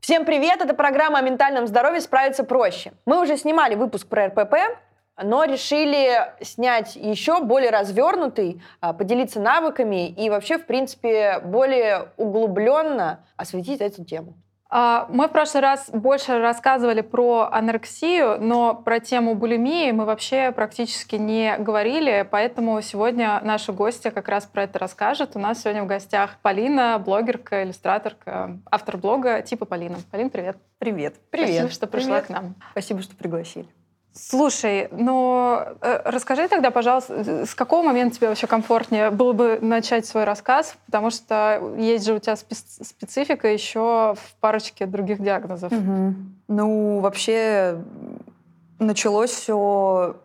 Всем привет! Это программа о ментальном здоровье «Справиться проще». Мы уже снимали выпуск про РПП, но решили снять еще более развернутый, а, поделиться навыками и вообще, в принципе, более углубленно осветить эту тему. А, мы в прошлый раз больше рассказывали про анорексию, но про тему булимии мы вообще практически не говорили, поэтому сегодня наша гостья как раз про это расскажет. У нас сегодня в гостях Полина, блогерка, иллюстраторка, автор блога типа Полина. Полин, привет. Привет. Привет. Спасибо, что пришла привет. к нам. Спасибо, что пригласили. Слушай, ну э, расскажи тогда, пожалуйста, с какого момента тебе вообще комфортнее было бы начать свой рассказ, потому что есть же у тебя специфика еще в парочке других диагнозов. Угу. Ну, вообще началось все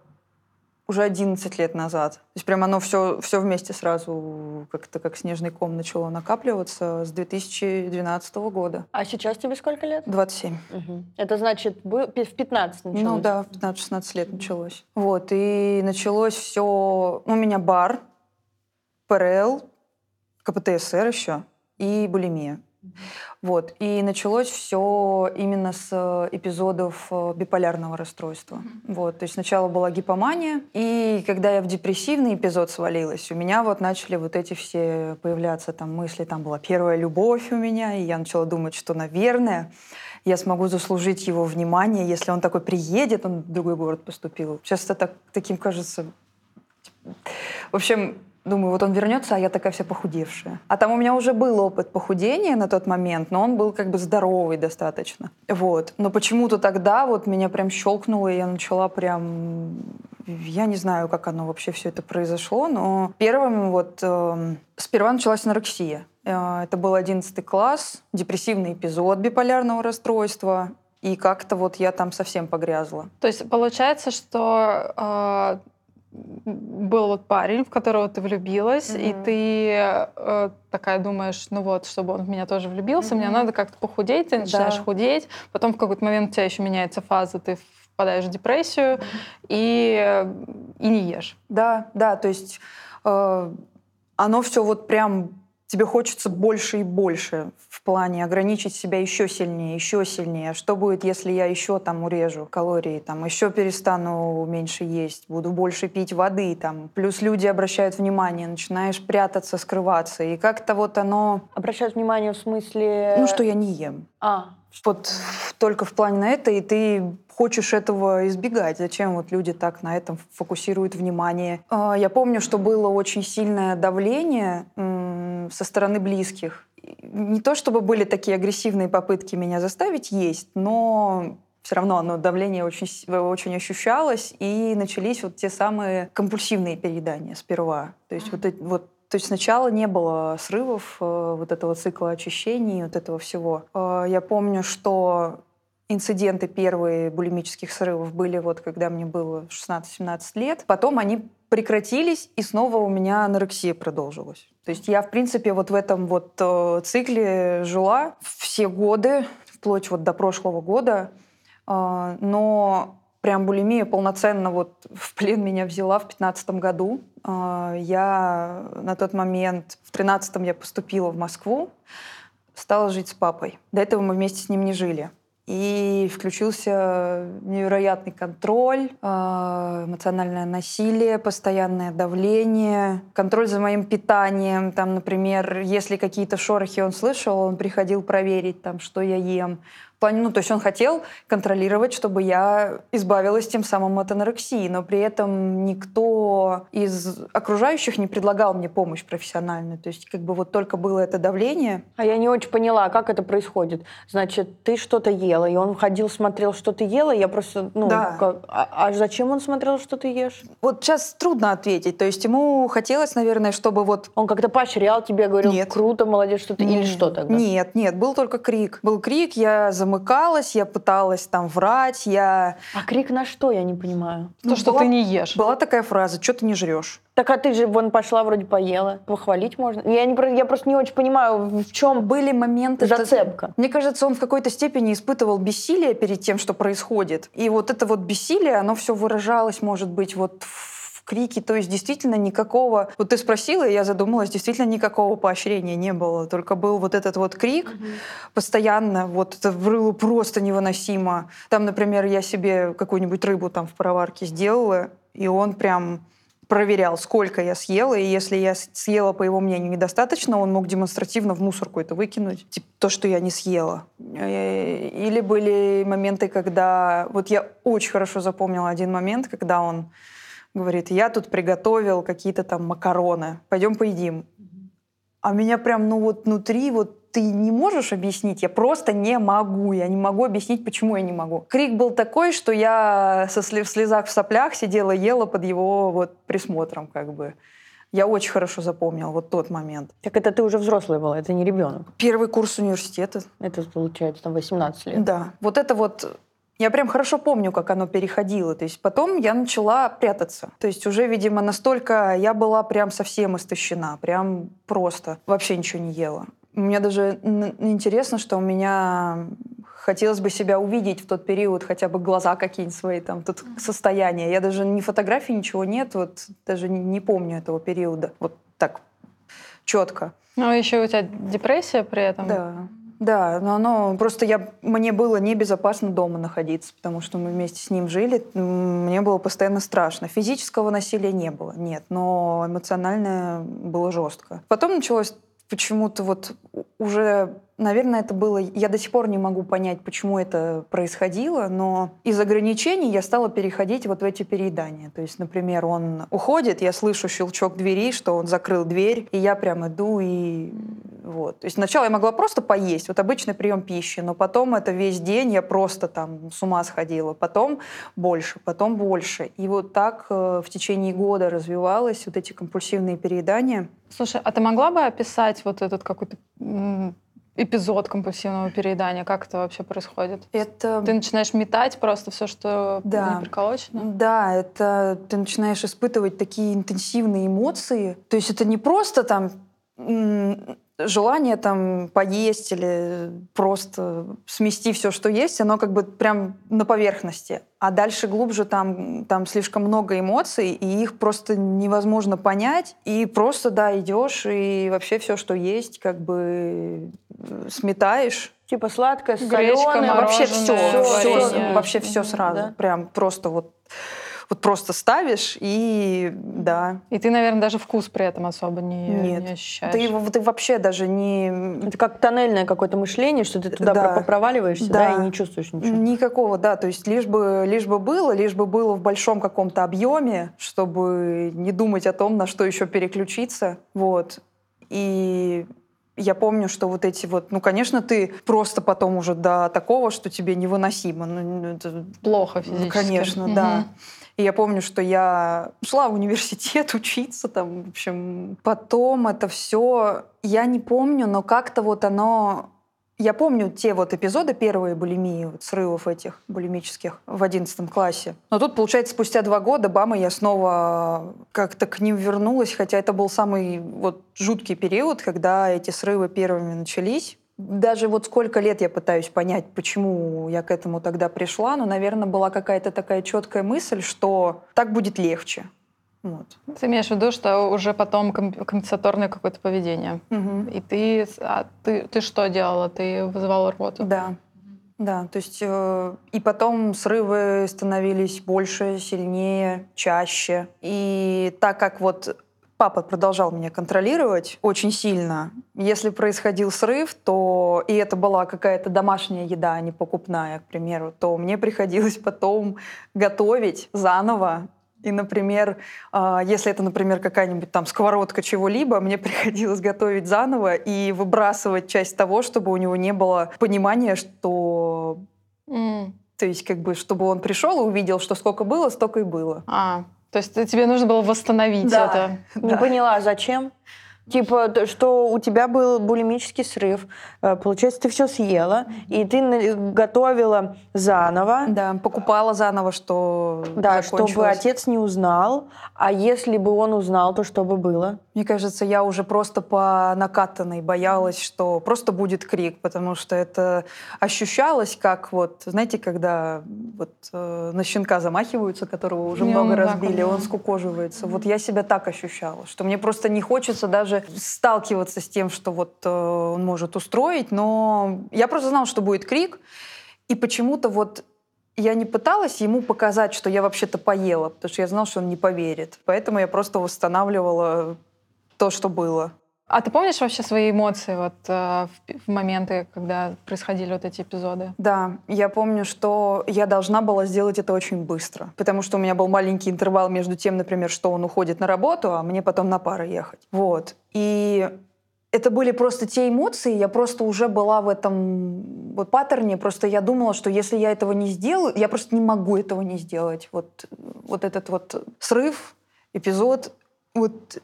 уже 11 лет назад. То есть прям оно все, все вместе сразу как-то как снежный ком начало накапливаться с 2012 года. А сейчас тебе сколько лет? 27. Угу. Это значит в 15 началось? Ну да, в 15-16 лет началось. Вот, и началось все... Ну, у меня бар, ПРЛ, КПТСР еще и булимия. Вот. И началось все именно с эпизодов э, биполярного расстройства. Вот. То есть сначала была гипомания, и когда я в депрессивный эпизод свалилась, у меня вот начали вот эти все появляться там мысли, там была первая любовь у меня, и я начала думать, что, наверное, я смогу заслужить его внимание, если он такой приедет, он в другой город поступил. Сейчас это так, таким кажется... В общем, Думаю, вот он вернется, а я такая вся похудевшая. А там у меня уже был опыт похудения на тот момент, но он был как бы здоровый достаточно. Вот. Но почему-то тогда вот меня прям щелкнуло, и я начала прям... Я не знаю, как оно вообще все это произошло, но первым вот... Э, сперва началась анорексия. Э, это был одиннадцатый класс, депрессивный эпизод биполярного расстройства. И как-то вот я там совсем погрязла. То есть получается, что э, был вот парень, в которого ты влюбилась, mm-hmm. и ты э, такая думаешь, ну вот, чтобы он в меня тоже влюбился, mm-hmm. мне надо как-то похудеть, ты начинаешь да. худеть, потом в какой-то момент у тебя еще меняется фаза, ты впадаешь в депрессию mm-hmm. и, и не ешь. Да, да, то есть э, оно все вот прям тебе хочется больше и больше в плане ограничить себя еще сильнее, еще сильнее. Что будет, если я еще там урежу калории, там еще перестану меньше есть, буду больше пить воды, там. Плюс люди обращают внимание, начинаешь прятаться, скрываться. И как-то вот оно... Обращают внимание в смысле... Ну, что я не ем. А. Вот только в плане на это, и ты хочешь этого избегать. Зачем вот люди так на этом фокусируют внимание? А, я помню, что было очень сильное давление со стороны близких. Не то чтобы были такие агрессивные попытки меня заставить есть, но все равно оно давление очень, очень ощущалось, и начались вот те самые компульсивные переедания сперва. То есть вот, вот то есть сначала не было срывов э, вот этого цикла очищений, вот этого всего. Э, я помню, что инциденты первые булимических срывов были вот когда мне было 16-17 лет. Потом они прекратились, и снова у меня анорексия продолжилась. То есть я, в принципе, вот в этом вот э, цикле жила все годы, вплоть вот до прошлого года. Э, но прям булимия полноценно вот в плен меня взяла в 15 году. Э, я на тот момент, в 13 я поступила в Москву, стала жить с папой. До этого мы вместе с ним не жили. И включился невероятный контроль, а, эмоциональное насилие, постоянное давление, контроль за моим питанием. Там, например, если какие-то шорохи он слышал, он приходил проверить, там, что я ем плане, ну, то есть он хотел контролировать, чтобы я избавилась тем самым от анорексии, но при этом никто из окружающих не предлагал мне помощь профессиональную. То есть как бы вот только было это давление. А я не очень поняла, как это происходит. Значит, ты что-то ела, и он ходил, смотрел, что ты ела, я просто, ну, да. как, а, а зачем он смотрел, что ты ешь? Вот сейчас трудно ответить. То есть ему хотелось, наверное, чтобы вот... Он как-то поощрял тебя, говорил, нет. круто, молодец, что ты... Нет. Или что тогда? Нет, нет, был только крик. Был крик, я замыкалась замыкалась, я пыталась там врать, я... А крик на что, я не понимаю? То, ну, что была, ты не ешь. Была такая фраза, что ты не жрешь. Так а ты же вон пошла, вроде поела. Похвалить можно. Я, не, я просто не очень понимаю, в чем были моменты... Зацепка. Это, мне кажется, он в какой-то степени испытывал бессилие перед тем, что происходит. И вот это вот бессилие, оно все выражалось, может быть, вот в в крике. То есть действительно никакого... Вот ты спросила, и я задумалась, действительно никакого поощрения не было. Только был вот этот вот крик угу. постоянно. Вот это было просто невыносимо. Там, например, я себе какую-нибудь рыбу там в пароварке сделала, и он прям проверял, сколько я съела, и если я съела, по его мнению, недостаточно, он мог демонстративно в мусорку это выкинуть, типа то, что я не съела. Э, или были моменты, когда... Вот я очень хорошо запомнила один момент, когда он говорит, я тут приготовил какие-то там макароны, пойдем поедим. А меня прям, ну вот внутри вот ты не можешь объяснить, я просто не могу, я не могу объяснить, почему я не могу. Крик был такой, что я со сли в слезах в соплях сидела, ела под его вот присмотром как бы. Я очень хорошо запомнил вот тот момент. Так это ты уже взрослый была, это не ребенок. Первый курс университета. Это получается там 18 лет. Да. Вот это вот я прям хорошо помню, как оно переходило. То есть потом я начала прятаться. То есть уже, видимо, настолько я была прям совсем истощена, прям просто вообще ничего не ела. Мне даже интересно, что у меня хотелось бы себя увидеть в тот период, хотя бы глаза какие-нибудь свои, там, тут состояние. Я даже ни фотографий, ничего нет, вот даже не, помню этого периода. Вот так четко. Ну, а еще у тебя депрессия при этом. Да. Да, но оно просто я мне было небезопасно дома находиться, потому что мы вместе с ним жили, мне было постоянно страшно. Физического насилия не было, нет, но эмоциональное было жестко. Потом началось почему-то вот уже, наверное, это было... Я до сих пор не могу понять, почему это происходило, но из ограничений я стала переходить вот в эти переедания. То есть, например, он уходит, я слышу щелчок двери, что он закрыл дверь, и я прям иду и вот. То есть сначала я могла просто поесть, вот обычный прием пищи, но потом это весь день я просто там с ума сходила. Потом больше, потом больше. И вот так э, в течение года развивалось вот эти компульсивные переедания. Слушай, а ты могла бы описать вот этот какой-то эпизод компульсивного переедания? Как это вообще происходит? Это... Ты начинаешь метать просто все, что да. не приколочено? Да, это ты начинаешь испытывать такие интенсивные эмоции. То есть это не просто там желание там поесть или просто смести все, что есть, оно как бы прям на поверхности. А дальше глубже там, там слишком много эмоций, и их просто невозможно понять. И просто, да, идешь, и вообще все, что есть, как бы э, сметаешь. Типа сладкое, соленое, вообще все, все, вообще все сразу. Да? Прям просто вот вот просто ставишь и да. И ты, наверное, даже вкус при этом особо не, Нет. не ощущаешь. Ты, ты вообще даже не... Это как тоннельное какое-то мышление, что ты туда да. проваливаешься, да. да, и не чувствуешь ничего. Никакого, да. То есть лишь бы, лишь бы было, лишь бы было в большом каком-то объеме, чтобы не думать о том, на что еще переключиться. Вот. И я помню, что вот эти вот, ну, конечно, ты просто потом уже до такого, что тебе невыносимо. Ну, это... Плохо физически. Ну, конечно, угу. да. И я помню, что я шла в университет учиться там, в общем. Потом это все, я не помню, но как-то вот оно я помню те вот эпизоды, первые булимии, вот срывов этих булимических в одиннадцатом классе. Но тут, получается, спустя два года, бама, я снова как-то к ним вернулась, хотя это был самый вот жуткий период, когда эти срывы первыми начались даже вот сколько лет я пытаюсь понять, почему я к этому тогда пришла, но, наверное, была какая-то такая четкая мысль, что так будет легче. Вот. Ты имеешь в виду, что уже потом компенсаторное какое-то поведение. Угу. И ты, а ты, ты что делала? Ты вызывала рвоту? Да. Да, то есть э, и потом срывы становились больше, сильнее, чаще. И так как вот Папа продолжал меня контролировать очень сильно. Если происходил срыв, то и это была какая-то домашняя еда, а не покупная, к примеру, то мне приходилось потом готовить заново и, например, а, если это, например, какая-нибудь там сковородка чего-либо, мне приходилось готовить заново и выбрасывать часть того, чтобы у него не было понимания, что... Mm. То есть, как бы, чтобы он пришел и увидел, что сколько было, столько и было. А, то есть тебе нужно было восстановить да. это. Не да. поняла, зачем? Типа, то, что у тебя был булимический срыв, э, получается, ты все съела, и ты готовила заново, Да, покупала заново, что да, чтобы отец не узнал. А если бы он узнал, то что бы было? Мне кажется, я уже просто по накатанной боялась, что просто будет крик, потому что это ощущалось как вот, знаете, когда вот э, на щенка замахиваются, которого уже И много разбили, он скукоживается. Вот я себя так ощущала, что мне просто не хочется даже сталкиваться с тем, что вот э, он может устроить, но я просто знала, что будет крик, и почему-то вот я не пыталась ему показать, что я вообще-то поела, потому что я знала, что он не поверит. Поэтому я просто восстанавливала то, что было. А ты помнишь вообще свои эмоции вот э, в, в моменты, когда происходили вот эти эпизоды? Да, я помню, что я должна была сделать это очень быстро, потому что у меня был маленький интервал между тем, например, что он уходит на работу, а мне потом на пары ехать. Вот. И это были просто те эмоции, я просто уже была в этом вот паттерне, просто я думала, что если я этого не сделаю, я просто не могу этого не сделать. Вот, вот этот вот срыв, эпизод, вот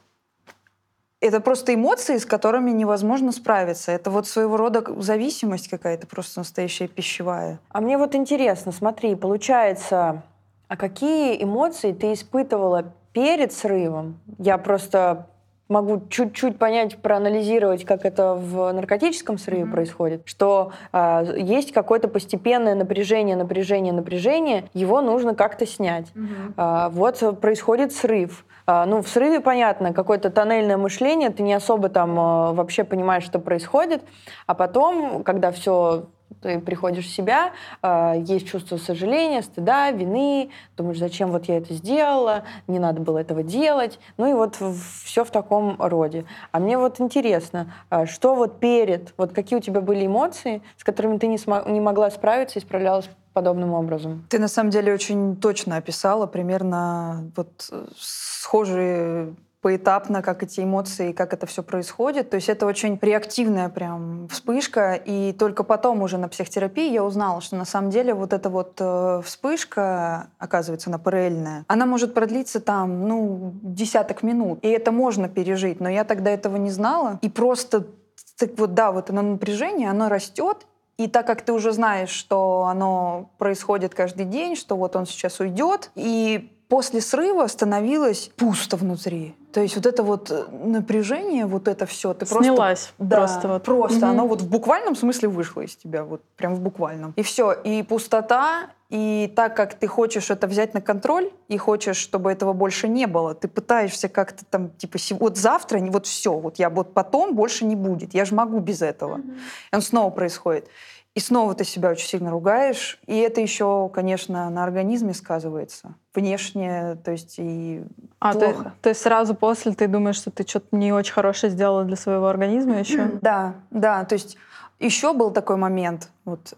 это просто эмоции, с которыми невозможно справиться. Это вот своего рода зависимость какая-то просто настоящая пищевая. А мне вот интересно, смотри, получается, а какие эмоции ты испытывала перед срывом? Я просто могу чуть-чуть понять, проанализировать, как это в наркотическом срыве Мгм. происходит, что а, есть какое-то постепенное напряжение, напряжение, напряжение, его нужно как-то снять. Вот э, происходит срыв. А, Ну, в срыве, понятно, какое-то тоннельное мышление, ты не особо там э, вообще понимаешь, что происходит, а потом, когда все ты приходишь в себя, э, есть чувство сожаления, стыда, вины, думаешь, зачем вот я это сделала, не надо было этого делать, ну и вот все в таком роде. А мне вот интересно, а что вот перед, вот какие у тебя были эмоции, с которыми ты не, смо- не могла справиться и справлялась подобным образом? Ты на самом деле очень точно описала примерно вот э, схожие поэтапно, как эти эмоции, как это все происходит. То есть это очень реактивная прям вспышка. И только потом уже на психотерапии я узнала, что на самом деле вот эта вот э, вспышка, оказывается, она параллельная, она может продлиться там, ну, десяток минут. И это можно пережить. Но я тогда этого не знала. И просто так вот, да, вот оно напряжение, оно растет, и так как ты уже знаешь, что оно происходит каждый день, что вот он сейчас уйдет, и после срыва становилось пусто внутри. То есть вот это вот э, напряжение, вот это все, ты просто Снялась да, просто вот. просто. Мгм. Оно вот в буквальном смысле вышло из тебя, вот прям в буквальном. И все, и пустота, и так как ты хочешь это взять на контроль, и хочешь, чтобы этого больше не было, ты пытаешься как-то там, типа, «Се- вот завтра, вот все, вот я вот потом больше не будет, я же могу без этого. И он снова происходит. И снова ты себя очень сильно ругаешь. И это еще, конечно, на организме сказывается. Внешне, то есть и А плохо. то есть сразу после ты думаешь, что ты что-то не очень хорошее сделала для своего организма еще? Да, да. То есть еще был такой момент, вот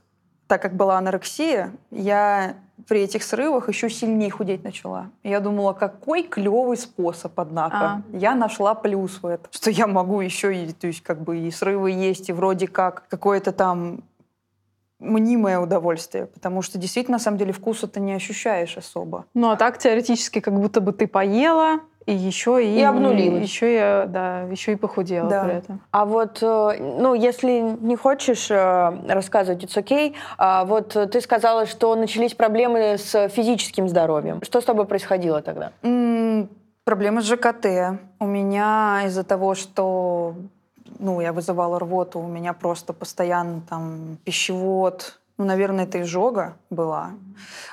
так как была анорексия, я при этих срывах еще сильнее худеть начала. Я думала, какой клевый способ, однако. А. Я нашла плюс в этом, что я могу еще и, то есть как бы и срывы есть, и вроде как какое-то там мнимое удовольствие, потому что действительно, на самом деле, вкуса ты не ощущаешь особо. Ну а так теоретически как будто бы ты поела, и еще и, И обнулилась. еще и, да, еще и похудела Да. при этом. А вот, э, ну, если не хочешь э, рассказывать, it's okay. А вот ты сказала, что начались проблемы с физическим здоровьем. Что с тобой происходило тогда? М, Проблемы с ЖКТ. У меня из-за того, что ну, я вызывала рвоту, у меня просто постоянно там пищевод, ну, наверное, это изжога была.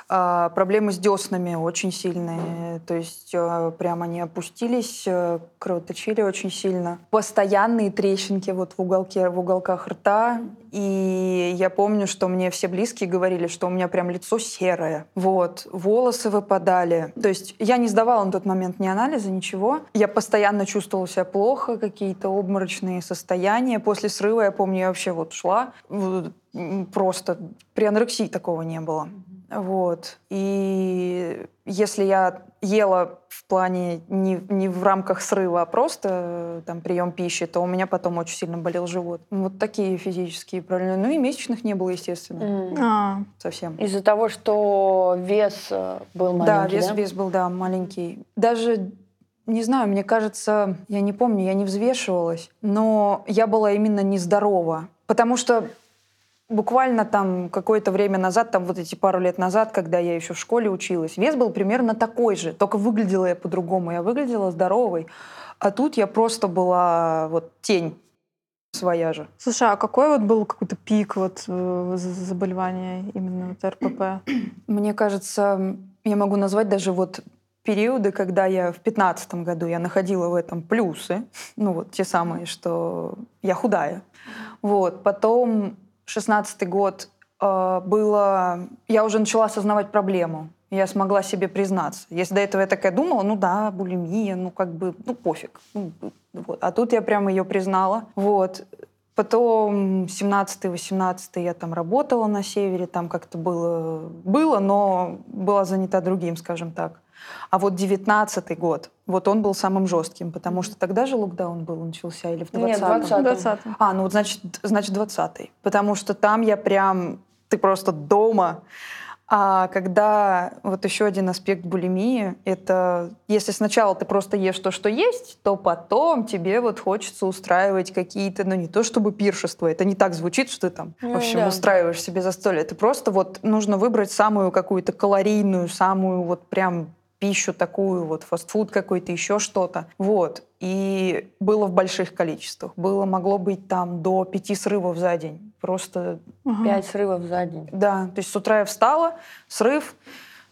А, проблемы с деснами очень сильные, то есть э, прям они опустились, э, кровоточили очень сильно. Постоянные трещинки вот в, уголке, в уголках рта. И я помню, что мне все близкие говорили, что у меня прям лицо серое. Вот, волосы выпадали. То есть я не сдавала на тот момент ни анализа, ничего. Я постоянно чувствовала себя плохо, какие-то обморочные состояния. После срыва, я помню, я вообще вот шла, просто при анорексии такого не было. Вот. И если я ела в плане не, не в рамках срыва, а просто э, там прием пищи, то у меня потом очень сильно болел живот. Вот такие физические проблемы. Ну и месячных не было, естественно. А, совсем. Из-за того, что вес э, был маленький, да, вес, вес был, да, маленький. Даже Не знаю, мне кажется, я не помню, я не взвешивалась, но я была именно нездорова. Потому что буквально там какое-то время назад, там вот эти пару лет назад, когда я еще в школе училась, вес был примерно такой же, только выглядела я по-другому. Я выглядела здоровой. А тут я просто была вот тень своя же. Слушай, а какой вот был какой-то пик вот э, заболевания именно вот РПП? Мне кажется, я могу назвать даже вот периоды, когда я в пятнадцатом году я находила в этом плюсы, ну вот те самые, что я худая. Вот. Потом шестнадцатый год э, было... Я уже начала осознавать проблему. Я смогла себе признаться. Если до этого я такая думала, ну да, булимия, ну как бы, ну пофиг. Ну, вот. А тут я прямо ее признала. Вот. Потом 17-18 я там работала на севере, там как-то было, было, но была занята другим, скажем так. А вот 19 год, вот он был самым жестким, потому что тогда же локдаун был, начался, или в 20-м? Нет, 20 20 А, ну вот значит, значит 20 Потому что там я прям, ты просто дома, а когда вот еще один аспект булимии, это если сначала ты просто ешь то, что есть, то потом тебе вот хочется устраивать какие-то, ну не то чтобы пиршества, это не так звучит, что ты там, Ну в общем, да. устраиваешь себе застолье. Это просто вот нужно выбрать самую какую-то калорийную, самую вот прям пищу такую, вот фастфуд какой-то, еще что-то. Вот. И было в больших количествах. Было, могло быть там до пяти срывов за день. Просто Ага. Пять срывов за день. да, то есть с утра я встала, срыв,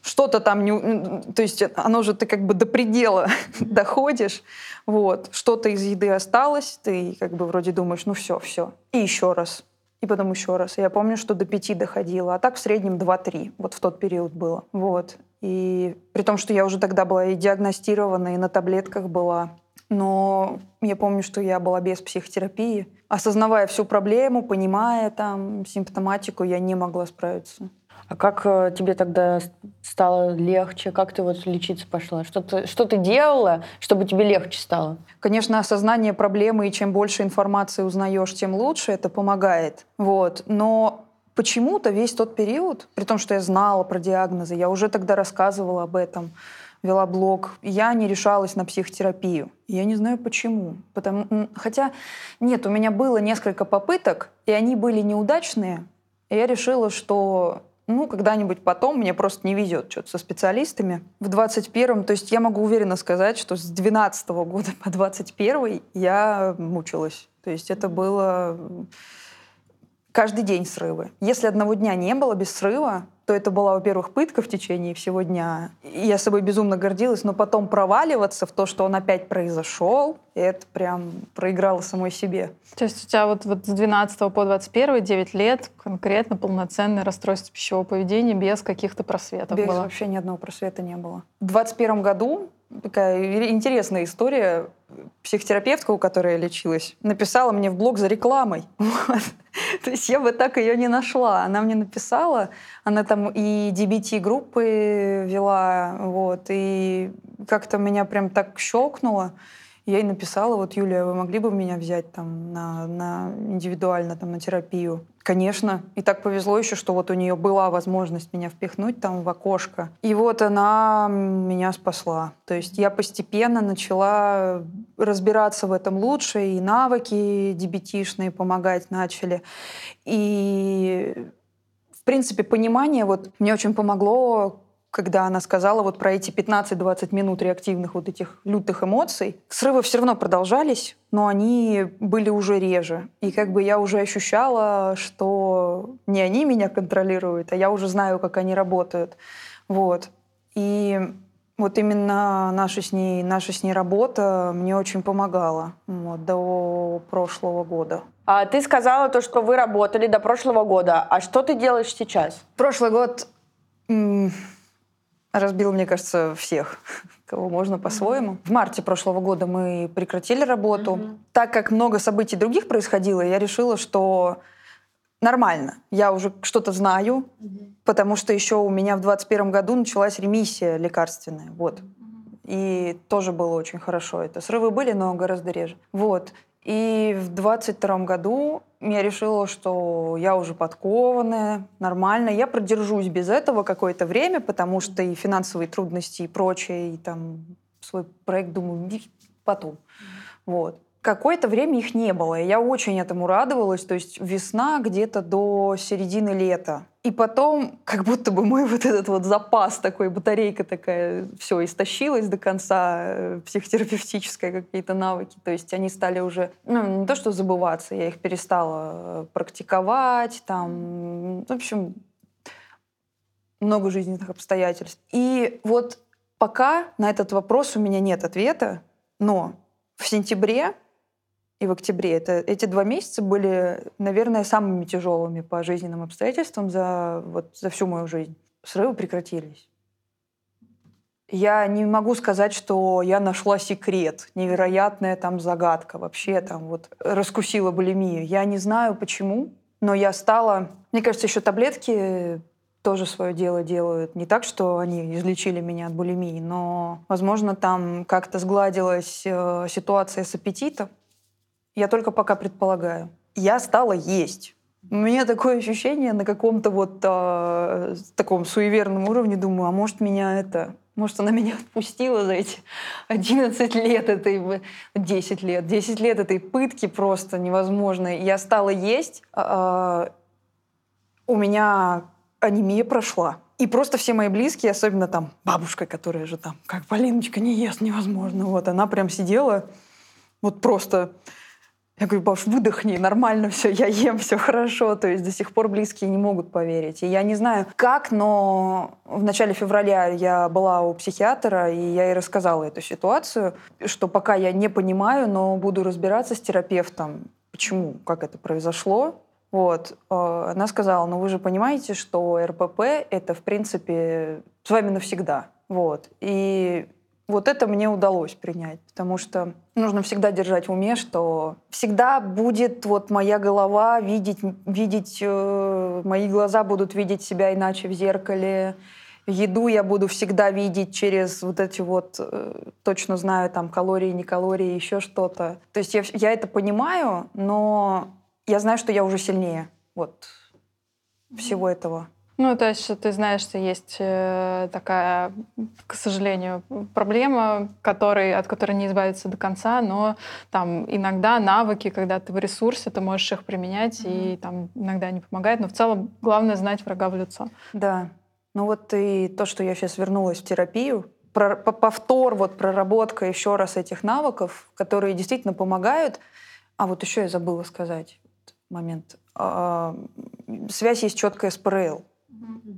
что-то там не... То есть оно же ты как бы до предела доходишь, вот. Что-то из еды осталось, ты как бы вроде думаешь, ну все, все. И еще раз. И потом еще раз. Я помню, что до пяти доходила, а так в среднем 2-3. Вот в тот период было. Вот. И при том, что я уже тогда была и диагностирована, и на таблетках была. Но я помню, что я была без психотерапии. Осознавая всю проблему, понимая там симптоматику, я не могла справиться. А как э, тебе тогда стало легче? Как ты вот лечиться пошла? Что ты, что ты делала, чтобы тебе легче стало? Конечно, осознание проблемы, и чем больше информации узнаешь, тем лучше, это помогает. Вот. Но почему-то весь тот период, при том, что я знала про диагнозы, я уже тогда рассказывала об этом, вела блог, я не решалась на психотерапию. Я не знаю почему. Потому, хотя, нет, у меня было несколько попыток, и они были неудачные. И я решила, что ну, когда-нибудь потом мне просто не везет что-то со специалистами. В 21-м, то есть я могу уверенно сказать, что с 12 года по 21 я мучилась. То есть это было каждый день срывы. Если одного дня не было без срыва, то это была, во-первых, пытка в течение всего дня. Я собой безумно гордилась, но потом проваливаться в то, что он опять произошел, это прям проиграла самой себе. То есть у тебя вот, вот с 12 по 21, 9 лет конкретно полноценное расстройство пищевого поведения без каких-то просветов Без было. вообще ни одного просвета не было. В 21 году такая интересная история. Психотерапевтка, у которой я лечилась, написала мне в блог за рекламой. Вот. То есть я бы так ее не нашла. Она мне написала, она там и DBT-группы вела, вот, и как-то меня прям так щелкнуло. Я ей написала, вот, Юлия, вы могли бы меня взять там на, на индивидуально там на терапию? Конечно. И так повезло еще, что вот у нее была возможность меня впихнуть там в окошко. И вот она меня спасла. То есть я постепенно начала разбираться в этом лучше, и навыки дебетишные помогать начали. И в принципе, понимание вот мне очень помогло, когда она сказала вот про эти 15-20 минут реактивных вот этих лютых эмоций. Срывы все равно продолжались, но они были уже реже. И как бы я уже ощущала, что не они меня контролируют, а я уже знаю, как они работают. Вот. И вот именно наша с ней, наша с ней работа мне очень помогала вот, до прошлого года. А ты сказала то, что вы работали до прошлого года. А что ты делаешь сейчас? Прошлый год разбил, мне кажется, всех, кого можно по-своему. В марте прошлого года мы прекратили работу. Так как много событий других происходило, я решила, что нормально. Я уже что-то знаю, потому что еще у меня в 21 году началась ремиссия лекарственная. Вот. И тоже было очень хорошо. Это срывы были, но гораздо реже. Вот. И в 22 году я решила, что я уже подкованная, нормально. Я продержусь без этого какое-то время, потому что и финансовые трудности, и прочее, и там свой проект, думаю, потом. Вот. Какое-то время их не было, и я очень этому радовалась. То есть весна где-то до середины лета. И потом, как будто бы мой вот этот вот запас такой, батарейка такая, все, истощилась до конца, э, психотерапевтическая какие-то навыки. То есть они стали уже, ну, не то что забываться, я их перестала э, практиковать, там, в общем, много жизненных обстоятельств. И вот пока на этот вопрос у меня нет ответа, но в сентябре и в октябре. Это, эти два месяца были, наверное, самыми тяжелыми по жизненным обстоятельствам за, вот, за всю мою жизнь. Срывы прекратились. Я не могу сказать, что я нашла секрет, невероятная там загадка, вообще там вот раскусила булимию. Я не знаю почему, но я стала... Мне кажется, еще таблетки тоже свое дело делают. Не так, что они излечили меня от булимии, но, возможно, там как-то сгладилась э, ситуация с аппетитом. Я только пока предполагаю. Я стала есть. У меня такое ощущение на каком-то вот э, таком суеверном уровне. Думаю, а может меня это... Может, она меня отпустила за эти 11 лет этой... 10 лет. 10 лет этой пытки просто невозможной. Я стала есть. Э, у меня анемия прошла. И просто все мои близкие, особенно там бабушка, которая же там, как Полиночка не ест, невозможно. Вот она прям сидела, вот просто я говорю, бабуш, выдохни, нормально все, я ем, все хорошо. То есть до сих пор близкие не могут поверить. И я не знаю, как, но в начале февраля я была у психиатра, и я ей рассказала эту ситуацию, что пока я не понимаю, но буду разбираться с терапевтом, почему, как это произошло. Вот. Э, она сказала, ну вы же понимаете, что РПП — это, в принципе, с вами навсегда. Вот. И вот это мне удалось принять, потому что нужно всегда держать в уме, что всегда будет вот моя голова видеть, видеть э, мои глаза будут видеть себя иначе в зеркале, еду я буду всегда видеть через вот эти вот, э, точно знаю, там, калории, не калории, еще что-то. То есть я, я это понимаю, но я знаю, что я уже сильнее вот всего этого. Ну, то есть ты знаешь, что есть э, такая, к сожалению, проблема, который, от которой не избавиться до конца, но там иногда навыки, когда ты в ресурсе, ты можешь их применять, mm-hmm. и там иногда они помогают, но в целом главное знать врага в лицо. Да. Ну вот и то, что я сейчас вернулась в терапию, повтор, вот проработка еще раз этих навыков, которые действительно помогают. А вот еще я забыла сказать момент. А, связь есть четкая с ПРЛ.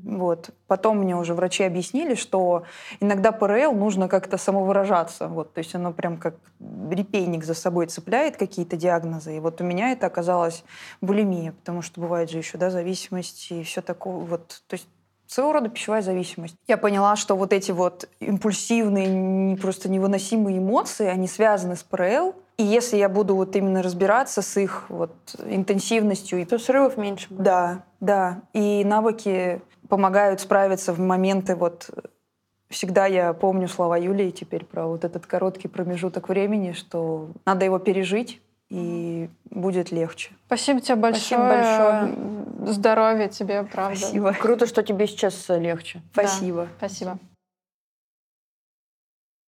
Вот. Потом мне уже врачи объяснили, что иногда ПРЛ нужно как-то самовыражаться. Вот. То есть оно прям как репейник за собой цепляет какие-то диагнозы. И вот у меня это оказалось булимия, потому что бывает же еще да, зависимость и все такое. Вот. То есть своего рода пищевая зависимость. Я поняла, что вот эти вот импульсивные, просто невыносимые эмоции, они связаны с ПРЛ, и если я буду вот именно разбираться с их вот интенсивностью... То срывов меньше будет. Да, да. И навыки помогают справиться в моменты вот... Всегда я помню слова Юлии теперь про вот этот короткий промежуток времени, что надо его пережить, и будет легче. Спасибо тебе большое. Спасибо большое. Здоровья тебе, правда. Спасибо. Круто, что тебе сейчас легче. Спасибо. Да, спасибо.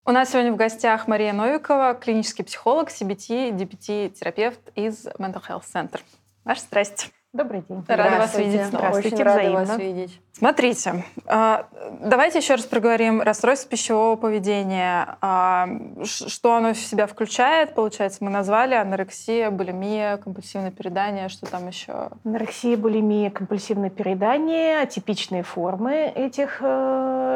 У нас сегодня в гостях Мария Новикова, клинический психолог, CBT, DPT-терапевт из Mental Health Center. Ваша страсть. Добрый день. Рада вас видеть снова. Очень рада вас видеть. Смотрите, а, давайте еще раз проговорим расстройство пищевого поведения. А, что оно в себя включает? Получается, мы назвали анорексия, булимия, компульсивное переедание, что там еще? Анорексия, булимия, компульсивное переедание, атипичные формы этих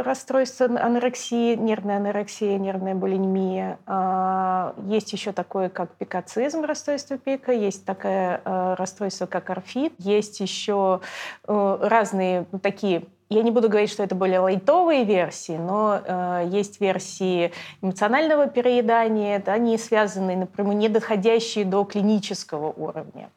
э, расстройств анорексии, нервная анорексия, нервная булимия. А, есть еще такое, как пикацизм, расстройство пика, есть такое э, расстройство, как орфит, есть еще э, разные такие я не буду говорить, что это более лайтовые версии, но э, есть версии эмоционального переедания, да, они связаны, например, не доходящие до клинического уровня.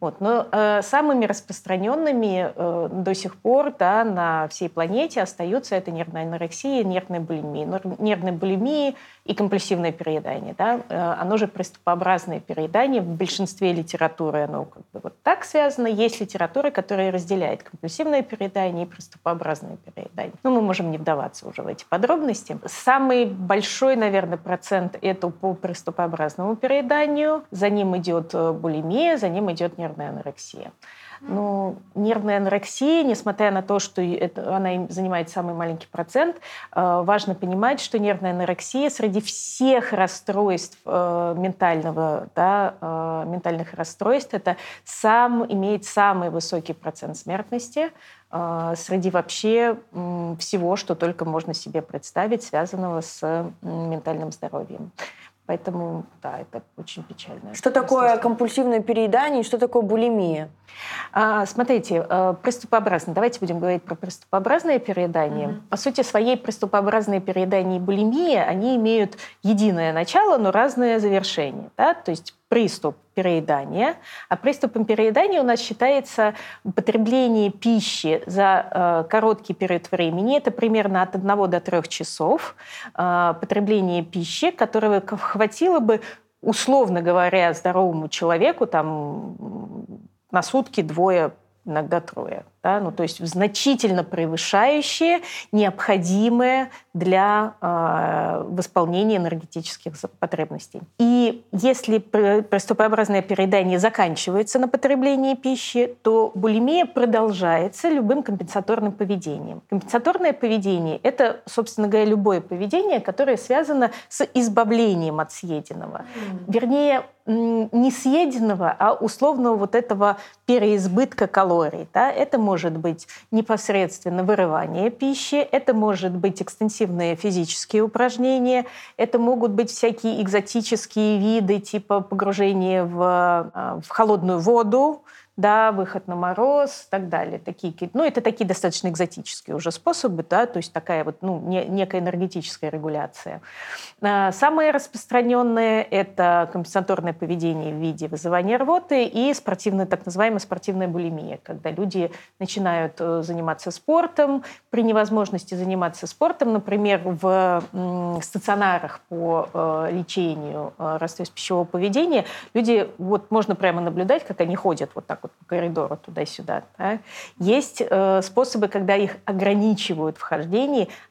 Вот. Но э, самыми распространенными э, до сих пор да, на всей планете остаются это нервная анорексия, нервная булимия. Нервная булимия и компульсивное переедание. Да? Э, оно же приступообразное переедание. В большинстве литературы оно как бы вот так связано. Есть литература, которая разделяет компульсивное переедание и приступообразное переедание. Ну, мы можем не вдаваться уже в эти подробности. Самый большой, наверное, процент это по приступообразному перееданию. За ним идет э, булимия, за ним идет нервная анорексия. Ну, нервная анорексия, несмотря на то, что она занимает самый маленький процент, э, важно понимать, что нервная анорексия среди всех расстройств э, ментального, да, э, ментальных расстройств, это сам, имеет самый высокий процент смертности среди вообще всего, что только можно себе представить, связанного с ментальным здоровьем. Поэтому, да, это очень печально. Что такое компульсивное переедание и что такое булимия? А, смотрите, э, приступообразно. Давайте будем говорить про приступообразное переедание. Mm-hmm. По сути, своей приступообразное переедание и булимия, они имеют единое начало, но разное завершение. Да? То есть приступ переедания. А приступом переедания у нас считается употребление пищи за э, короткий период времени. Это примерно от 1 до 3 часов э, потребление пищи, которого хватило бы, условно говоря, здоровому человеку там, на сутки двое иногда трое. Да? Ну, то есть значительно превышающие необходимые для э, восполнения энергетических потребностей. И если приступообразное переедание заканчивается на потреблении пищи, то булимия продолжается любым компенсаторным поведением. Компенсаторное поведение – это, собственно говоря, любое поведение, которое связано с избавлением от съеденного. Mm. Вернее, не съеденного, а условного вот этого переизбытка калорий. Да? Это может быть непосредственно вырывание пищи, это может быть экстенсивные физические упражнения, это могут быть всякие экзотические виды типа погружения в, а, в холодную воду, да, выход на мороз и так далее. Такие, ну, это такие достаточно экзотические уже способы, да, то есть такая вот, ну, не, некая энергетическая регуляция. А, самое распространенное – это компенсаторное поведение в виде вызывания рвоты и спортивная, так называемая спортивная булимия, когда люди начинают э, заниматься спортом, при невозможности заниматься спортом, например, в стационарах по э, лечению э, расстройств пищевого поведения, люди, вот можно прямо наблюдать, как они ходят вот так вот по коридору туда-сюда. Да? Есть э, способы, когда их ограничивают в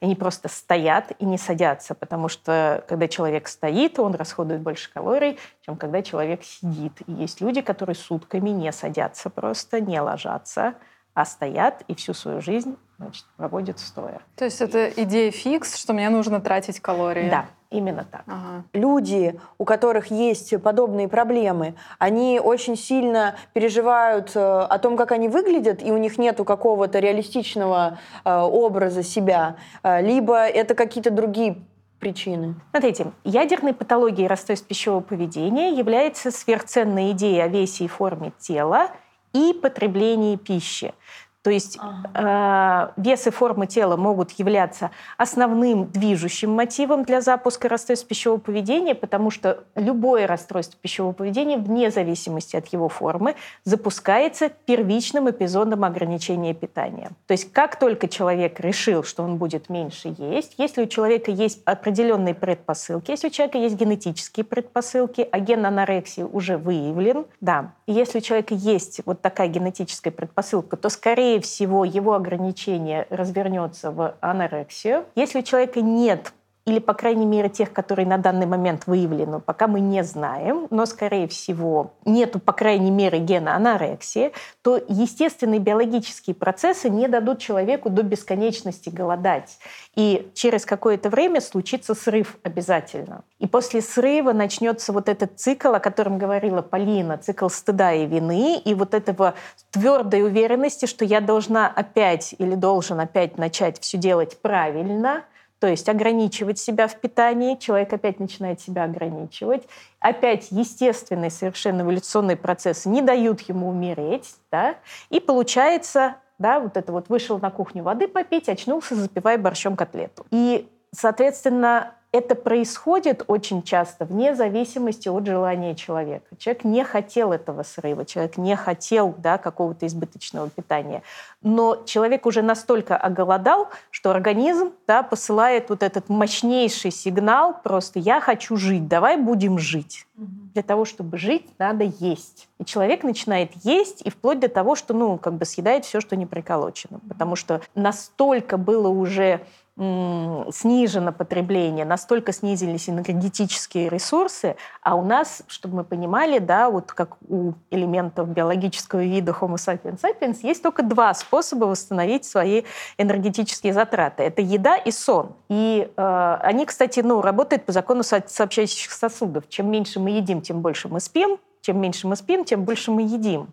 они просто стоят и не садятся, потому что когда человек стоит, он расходует больше калорий, чем когда человек сидит. И есть люди, которые сутками не садятся просто, не ложатся, а стоят и всю свою жизнь значит, проводят стоя. То есть это идея фикс, что мне нужно тратить калории? Да, Именно так. Ага. Люди, у которых есть подобные проблемы, они очень сильно переживают э, о том, как они выглядят, и у них нету какого-то реалистичного э, образа себя, э, либо это какие-то другие причины? Смотрите, ядерной патологией расстройств пищевого поведения является сверхценная идея о весе и форме тела и потреблении пищи. То есть ага. э, вес и форма тела могут являться основным движущим мотивом для запуска расстройств пищевого поведения, потому что любое расстройство пищевого поведения, вне зависимости от его формы, запускается первичным эпизодом ограничения питания. То есть как только человек решил, что он будет меньше есть, если у человека есть определенные предпосылки, если у человека есть генетические предпосылки, а ген анорексии уже выявлен, да, и если у человека есть вот такая генетическая предпосылка, то скорее скорее всего, его ограничение развернется в анорексию. Если у человека нет или, по крайней мере, тех, которые на данный момент выявлены, пока мы не знаем, но, скорее всего, нету, по крайней мере, гена анорексии, то естественные биологические процессы не дадут человеку до бесконечности голодать. И через какое-то время случится срыв обязательно. И после срыва начнется вот этот цикл, о котором говорила Полина, цикл стыда и вины, и вот этого твердой уверенности, что я должна опять или должен опять начать все делать правильно – то есть ограничивать себя в питании, человек опять начинает себя ограничивать. Опять естественные совершенно эволюционные процессы не дают ему умереть. Да? И получается, да, вот это вот вышел на кухню воды попить, очнулся, запивая борщом котлету. И, соответственно, это происходит очень часто вне зависимости от желания человека. Человек не хотел этого срыва, человек не хотел да, какого-то избыточного питания. Но человек уже настолько оголодал, что организм да, посылает вот этот мощнейший сигнал просто «я хочу жить, давай будем жить». Для того, чтобы жить, надо есть. И человек начинает есть, и вплоть до того, что ну, как бы съедает все, что не приколочено. Потому что настолько было уже снижено потребление, настолько снизились энергетические ресурсы, а у нас, чтобы мы понимали, да, вот как у элементов биологического вида Homo sapiens sapiens, есть только два способа восстановить свои энергетические затраты. Это еда и сон. И э, они, кстати, ну, работают по закону сообщающих сосудов. Чем меньше мы едим, тем больше мы спим, чем меньше мы спим, тем больше мы едим.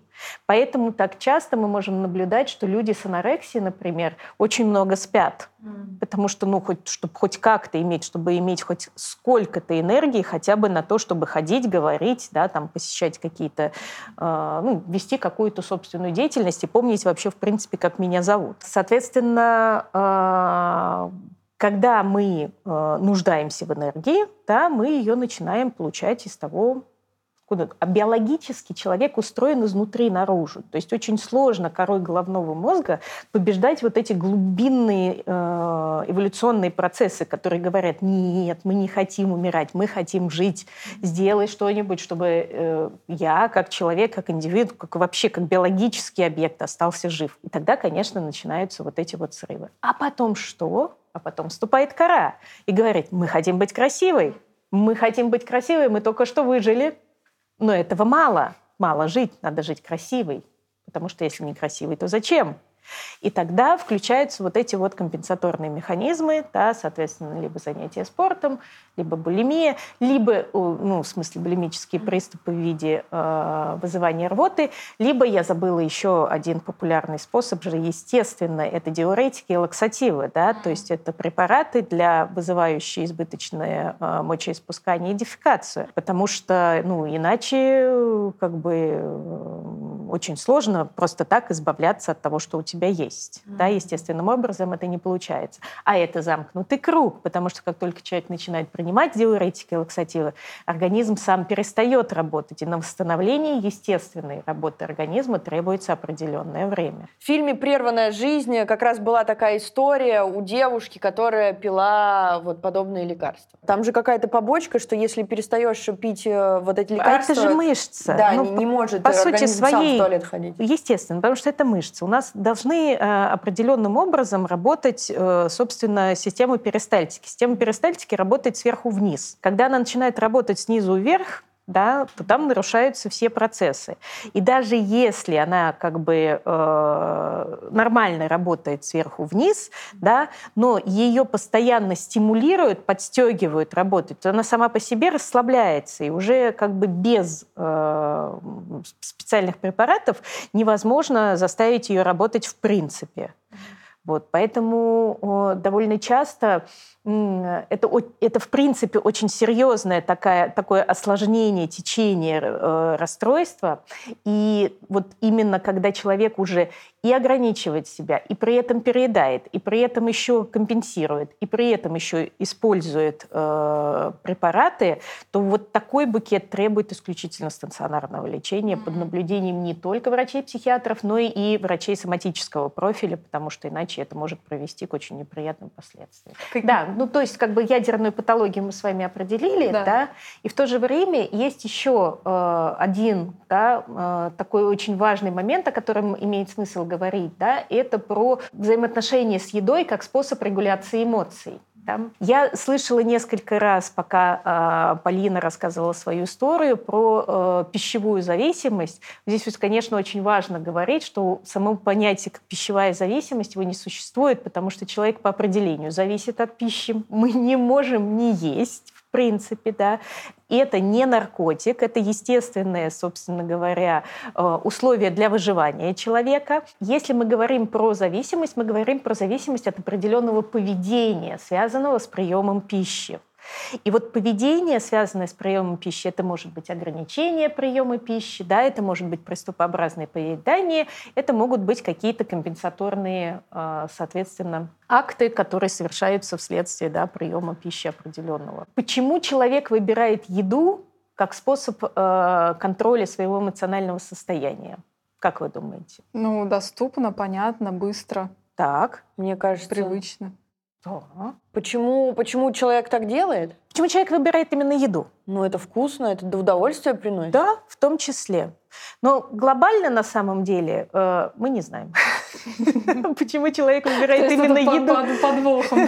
Поэтому так часто мы можем наблюдать, что люди с анорексией, например, очень много спят. Mm. Потому что, ну, хоть, чтобы хоть как-то иметь, чтобы иметь хоть сколько-то энергии хотя бы на то, чтобы ходить, говорить, да, там, посещать какие-то, э, ну, вести какую-то собственную деятельность и помнить вообще, в принципе, как меня зовут. Соответственно, э, когда мы э, нуждаемся в энергии, да, мы ее начинаем получать из того, куда а биологически человек устроен изнутри наружу. То есть очень сложно корой головного мозга побеждать вот эти глубинные э, эволюционные процессы, которые говорят, нет, мы не хотим умирать, мы хотим жить, сделай что-нибудь, чтобы э, я, как человек, как индивид, как вообще как биологический объект остался жив. И тогда, конечно, начинаются вот эти вот срывы. А потом что? А потом вступает кора и говорит, мы хотим быть красивой, мы хотим быть красивой, мы только что выжили, но этого мало. Мало жить, надо жить красивой. Потому что если не красивый, то зачем? И тогда включаются вот эти вот компенсаторные механизмы, да, соответственно, либо занятие спортом, либо булимия, либо, ну, в смысле, булимические приступы в виде э, вызывания рвоты, либо я забыла еще один популярный способ же, естественно, это диуретики и лаксативы, да, то есть это препараты для вызывающие избыточное э, мочеиспускание и дефекацию, потому что, ну, иначе как бы очень сложно просто так избавляться от того, что у тебя есть, mm-hmm. да, естественным образом это не получается. А это замкнутый круг, потому что как только человек начинает принимать диуретики и лаксативы, организм сам перестает работать. И на восстановление естественной работы организма требуется определенное время. В фильме «Прерванная жизнь» как раз была такая история у девушки, которая пила вот подобные лекарства. Там же какая-то побочка, что если перестаешь пить э, вот эти лекарства... А это же мышца. Да, ну, не, не может по сути своей, сам в туалет ходить. Естественно, потому что это мышцы. У нас должны э, определенным образом работать, э, собственно, система перистальтики. Система перистальтики работает сверху вниз. Когда она начинает работать снизу вверх, да, то там нарушаются все процессы. И даже если она как бы э, нормально работает сверху вниз, да, но ее постоянно стимулируют, подстегивают работать, то она сама по себе расслабляется, и уже как бы без э, специальных препаратов невозможно заставить ее работать в принципе. Вот, поэтому довольно часто это, это в принципе очень серьезное такая, такое осложнение течения э, расстройства. И вот именно когда человек уже и ограничивает себя, и при этом переедает, и при этом еще компенсирует, и при этом еще использует э, препараты, то вот такой букет требует исключительно стационарного лечения mm-hmm. под наблюдением не только врачей-психиатров, но и врачей соматического профиля, потому что иначе это может привести к очень неприятным последствиям. Как... Да, ну то есть как бы ядерную патологию мы с вами определили, да, да и в то же время есть еще э, один да, э, такой очень важный момент, о котором имеет смысл говорить да, это про взаимоотношения с едой как способ регуляции эмоций. Да. Я слышала несколько раз, пока э, Полина рассказывала свою историю про э, пищевую зависимость. Здесь, конечно, очень важно говорить, что само понятие как пищевая зависимость его не существует, потому что человек по определению зависит от пищи. Мы не можем не есть, в принципе, да. И это не наркотик, это естественные, собственно говоря, э, условия для выживания человека. Если мы говорим про зависимость, мы говорим про зависимость от определенного поведения, связанного с приемом пищи. И вот поведение, связанное с приемом пищи, это может быть ограничение приема пищи, да, это может быть приступообразное поедание, это могут быть какие-то компенсаторные, а, соответственно, акты, которые совершаются вследствие да, приема пищи определенного. Почему человек выбирает еду как способ э, контроля своего эмоционального состояния? Как вы думаете? Ну, доступно, понятно, быстро. Так. Мне кажется... Привычно. Да. Почему, почему человек так делает? Почему человек выбирает именно еду? Ну, это вкусно, это удовольствие приносит. Да, в том числе. Но глобально на самом деле э, мы не знаем, почему человек выбирает именно еду. подвохом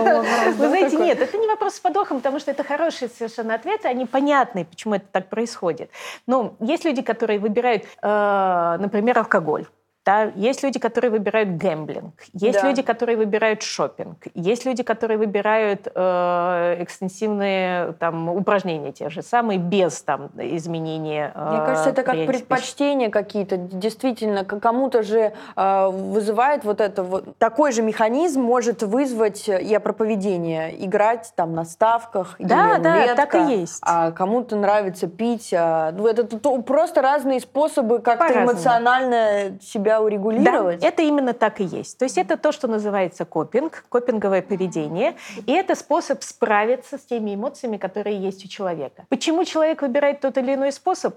Вы знаете, нет, это не вопрос с подвохом, потому что это хорошие совершенно ответы, они понятны, почему это так происходит. Но есть люди, которые выбирают, э, например, алкоголь. Да? Есть люди, которые выбирают гэмблинг, есть да. люди, которые выбирают шопинг, есть люди, которые выбирают э, экстенсивные там, упражнения те же самые, без там, изменения э, Мне кажется, это как предпочтения какие-то. Действительно, кому-то же э, вызывает вот это вот... Такой же механизм может вызвать, я про поведение, играть там на ставках Да, да, так и есть. А кому-то нравится пить. А, ну, это просто разные способы как-то эмоционально себя урегулировать? Да, это именно так и есть. То есть это то, что называется копинг, копинговое поведение, и это способ справиться с теми эмоциями, которые есть у человека. Почему человек выбирает тот или иной способ?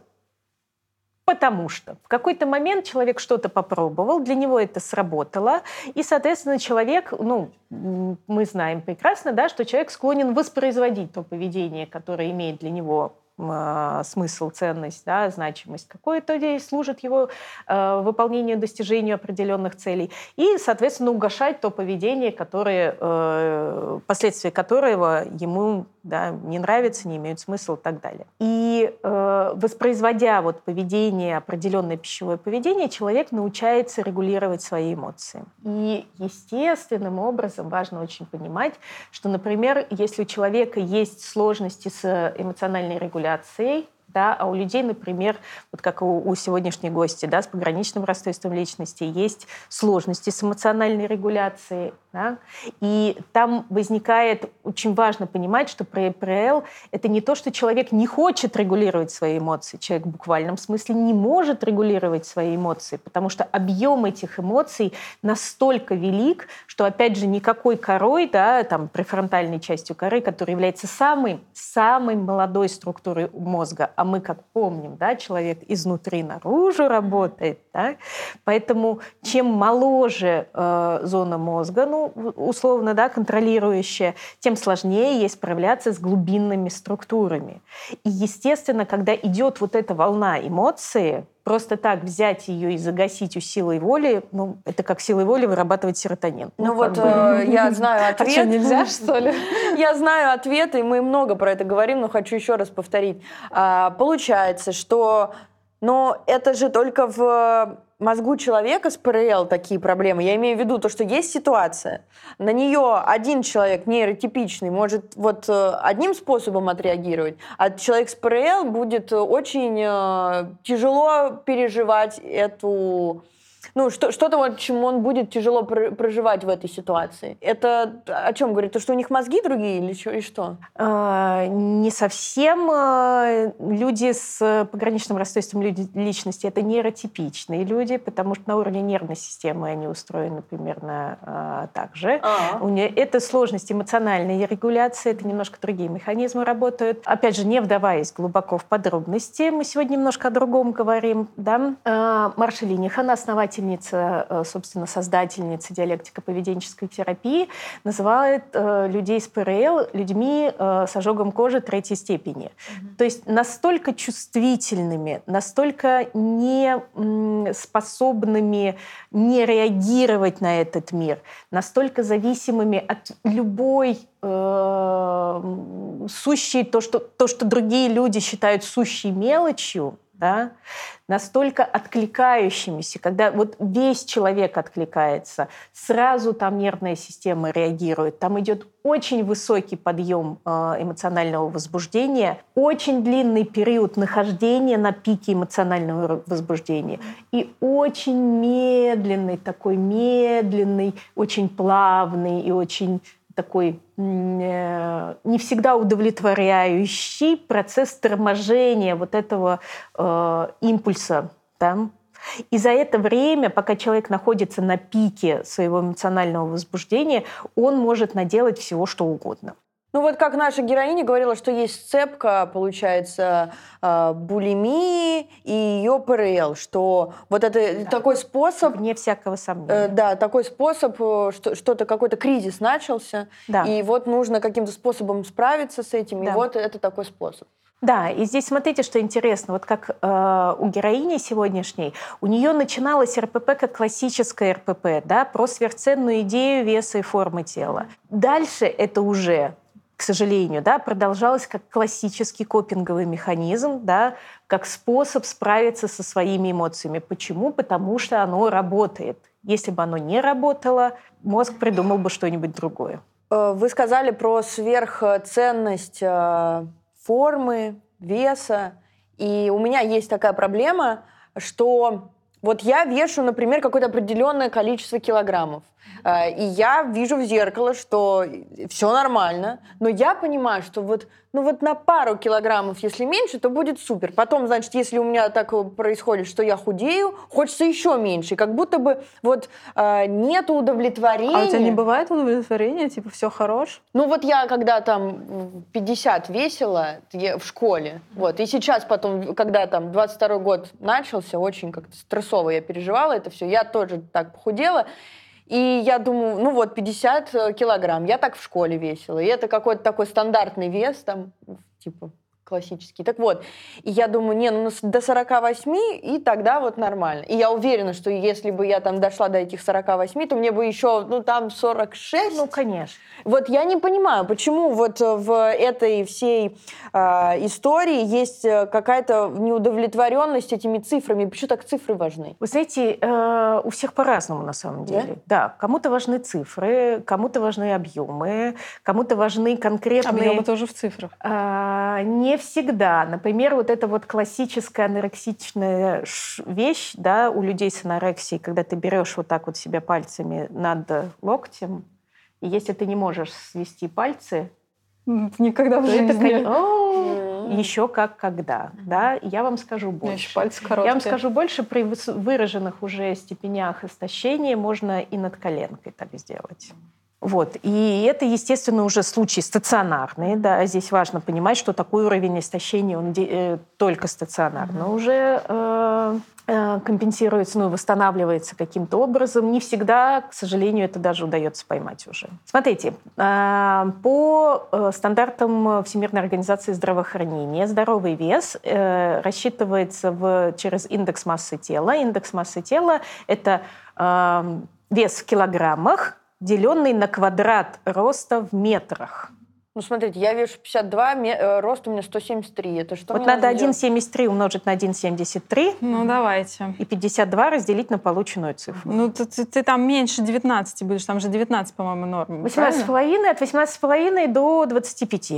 Потому что в какой-то момент человек что-то попробовал, для него это сработало, и, соответственно, человек, ну, мы знаем прекрасно, да, что человек склонен воспроизводить то поведение, которое имеет для него а, смысл, ценность, да, значимость какой-то служит его э, выполнению, достижению определенных целей, и, соответственно, угошать то поведение, которое, э, последствия которого ему да, не нравится, не имеют смысла и так далее. И э, воспроизводя вот поведение, определенное пищевое поведение, человек научается регулировать свои эмоции. И естественным образом важно очень понимать, что, например, если у человека есть сложности с эмоциональной регуляцией, да, а у людей, например, вот как у, у сегодняшней гости, да, с пограничным расстройством личности, есть сложности с эмоциональной регуляцией, да, и там возникает, очень важно понимать, что ПРЛ – это не то, что человек не хочет регулировать свои эмоции, человек в буквальном смысле не может регулировать свои эмоции, потому что объем этих эмоций настолько велик, что, опять же, никакой корой, да, там, префронтальной частью коры, которая является самой, самой молодой структурой мозга, а мы, как помним, да, человек изнутри наружу работает, да, поэтому чем моложе э, зона мозга, ну, условно, да, контролирующая, тем сложнее ей справляться с глубинными структурами. И, естественно, когда идет вот эта волна эмоций, просто так взять ее и загасить у силы воли, ну, это как силой воли вырабатывать серотонин. Ну, ну вот э, я знаю ответ. А что, нельзя, что ли? Я знаю ответ, и мы много про это говорим, но хочу еще раз повторить. А, получается, что но это же только в мозгу человека с ПРЛ такие проблемы. Я имею в виду то, что есть ситуация, на нее один человек нейротипичный может вот э, одним способом отреагировать, а человек с ПРЛ будет очень э, тяжело переживать эту ну, что, что-то вот, чему он будет тяжело проживать в этой ситуации. Это о чем говорит? То, что у них мозги другие или, что, или что? А, не совсем. А, люди с пограничным расстройством личности — это нейротипичные люди, потому что на уровне нервной системы они устроены примерно а, так же. А-а. Это сложность эмоциональной регуляции, это немножко другие механизмы работают. Опять же, не вдаваясь глубоко в подробности, мы сегодня немножко о другом говорим. Да? А, Маршалиних, она основатель учительница, э, собственно, создательница диалектико-поведенческой терапии, называет э, людей с ПРЛ людьми э, с ожогом кожи третьей степени. Mm-hmm. То есть настолько чувствительными, настолько не способными не реагировать на этот мир, настолько зависимыми от любой э, сущей, то что, то, что другие люди считают сущей мелочью, да, настолько откликающимися, когда вот весь человек откликается, сразу там нервная система реагирует, там идет очень высокий подъем э, эмоционального возбуждения, очень длинный период нахождения на пике эмоционального возбуждения и очень медленный, такой медленный, очень плавный и очень такой э, не всегда удовлетворяющий процесс торможения вот этого э, импульса. Да? И за это время, пока человек находится на пике своего эмоционального возбуждения, он может наделать всего, что угодно. Ну вот как наша героиня говорила, что есть сцепка, получается, э, булимии и ее ПРЛ, что вот это да. такой способ... Вне всякого сомнения. Э, да, такой способ, э, что, что-то, какой-то кризис начался, да. и вот нужно каким-то способом справиться с этим, да. и вот это такой способ. Да, и здесь смотрите, что интересно. Вот как э, у героини сегодняшней, у нее начиналась РПП как классическая РПП, да, про сверхценную идею веса и формы тела. Дальше это уже к сожалению, да, продолжалось как классический копинговый механизм, да, как способ справиться со своими эмоциями. Почему? Потому что оно работает. Если бы оно не работало, мозг придумал бы что-нибудь другое. Э, вы сказали про сверхценность э, формы, веса. И у меня есть такая проблема, что вот я вешу, например, какое-то определенное количество килограммов. Э, и я вижу в зеркало, что все нормально, но я понимаю, что вот, ну вот на пару килограммов, если меньше, то будет супер. Потом, значит, если у меня так происходит, что я худею, хочется еще меньше. Как будто бы вот э, нет удовлетворения. А у тебя не бывает удовлетворения? Типа все хорош? Ну вот я когда там 50 весила в школе, вот, и сейчас потом, когда там 22 год начался, очень как-то стрессово я переживала это все, я тоже так похудела, и я думаю, ну вот, 50 э, килограмм. Я так в школе весила. И это какой-то такой стандартный вес, там, типа, классический. Так вот, и я думаю, не, ну до 48, и тогда вот нормально. И я уверена, что если бы я там дошла до этих 48, то мне бы еще, ну там 46. Ну, конечно. Вот я не понимаю, почему вот в этой всей э, истории есть э, какая-то неудовлетворенность этими цифрами. Почему так цифры важны? Вы знаете, э, у всех по-разному на самом деле. Да, да кому-то важны цифры, кому-то важны объемы, кому-то важны конкретные... Объемы тоже в цифрах. Э, не всегда. Например, вот эта вот классическая анорексичная вещь да, у людей с анорексией, когда ты берешь вот так вот себя пальцами над локтем, и если ты не можешь свести пальцы, Никогда в жизни. Это, еще как когда. Да? Я вам скажу больше. Пальцы Я вам скажу больше, при выраженных уже степенях истощения можно и над коленкой так сделать. Вот. И это, естественно, уже случаи стационарные. Да. Здесь важно понимать, что такой уровень истощения, он э, только стационарно уже э, э, компенсируется, ну, восстанавливается каким-то образом. Не всегда, к сожалению, это даже удается поймать уже. Смотрите, э, по э, стандартам Всемирной организации здравоохранения здоровый вес э, рассчитывается в, через индекс массы тела. Индекс массы тела – это э, вес в килограммах, деленный на квадрат роста в метрах. Ну, смотрите, я вешу 52, э, рост у меня 173. Это что Вот надо 1,73 умножить на 1,73. Ну, давайте. И 52 разделить на полученную цифру. Ну, ты, ты, ты там меньше 19 будешь, там же 19, по-моему, норма. 18,5 от 18,5 до 25.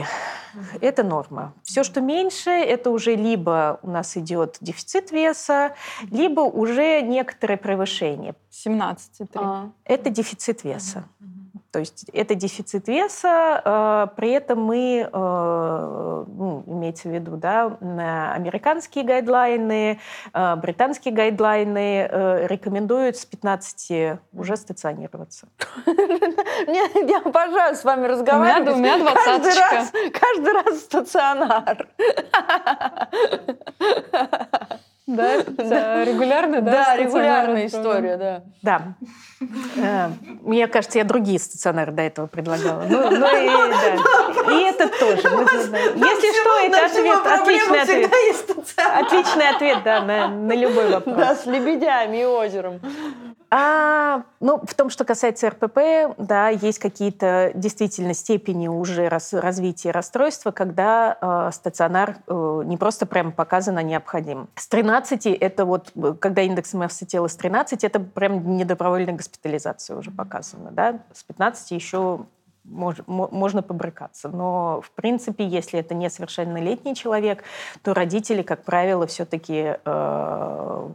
Это норма. Все, что меньше, это уже либо у нас идет дефицит веса, либо уже некоторое превышение. 17,3. А. Это дефицит веса. То есть это дефицит веса, э, при этом мы, э, ну, имеется в виду, да, американские гайдлайны, э, британские гайдлайны рекомендуют с 15 уже стационироваться. Я обожаю с вами разговаривать. У меня раз, каждый раз стационар. Да, это регулярная, да? Да, регулярная история, да. Да. Э, мне кажется, я другие стационары до этого предлагала. Ну, ну и, да. и это тоже. Если что, это ответ, отличный ответ. Отличный ответ, да, на, на любой вопрос. Да, с лебедями и озером. А, ну, в том, что касается РПП, да, есть какие-то действительно степени уже раз, развития расстройства, когда э, стационар э, не просто прямо показано необходим. С 13 это вот, когда индекс массы тела с 13, это прям недобровольная госпитализация уже показана, да. С 15 еще мож, можно побрыкаться. Но, в принципе, если это несовершеннолетний человек, то родители, как правило, все-таки э,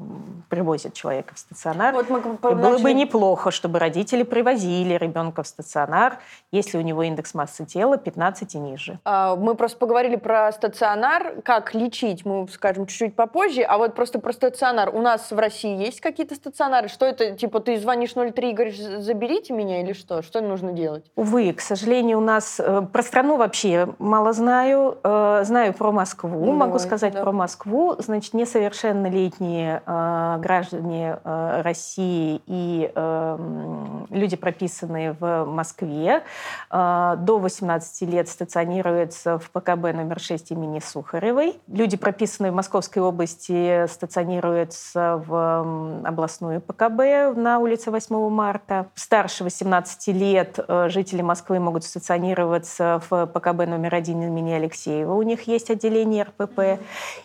привозят человека в стационар. Вот мы И начали- было бы неплохо, чтобы родители привозили ребенка в стационар, если у него индекс массы тела 15 и ниже. А, Мы просто поговорили про стационар, как лечить, мы скажем чуть-чуть попозже, а вот просто про стационар. У нас в России есть какие-то стационары? Что это, типа, ты звонишь 03 и говоришь, заберите меня или что? Что нужно делать? Увы, к сожалению, у нас э, про страну вообще мало знаю. Э, знаю про Москву. Ну, Могу давай, сказать да. про Москву. Значит, несовершеннолетние э, граждане России и э, м, люди, прописанные в Москве, до 18 лет стационируются в ПКБ номер 6 имени Сухаревой. Люди, прописанные в Московской области, стационируются в областную ПКБ на улице 8 марта. Старше 18 лет жители Москвы могут стационироваться в ПКБ номер 1 имени Алексеева. У них есть отделение РПП.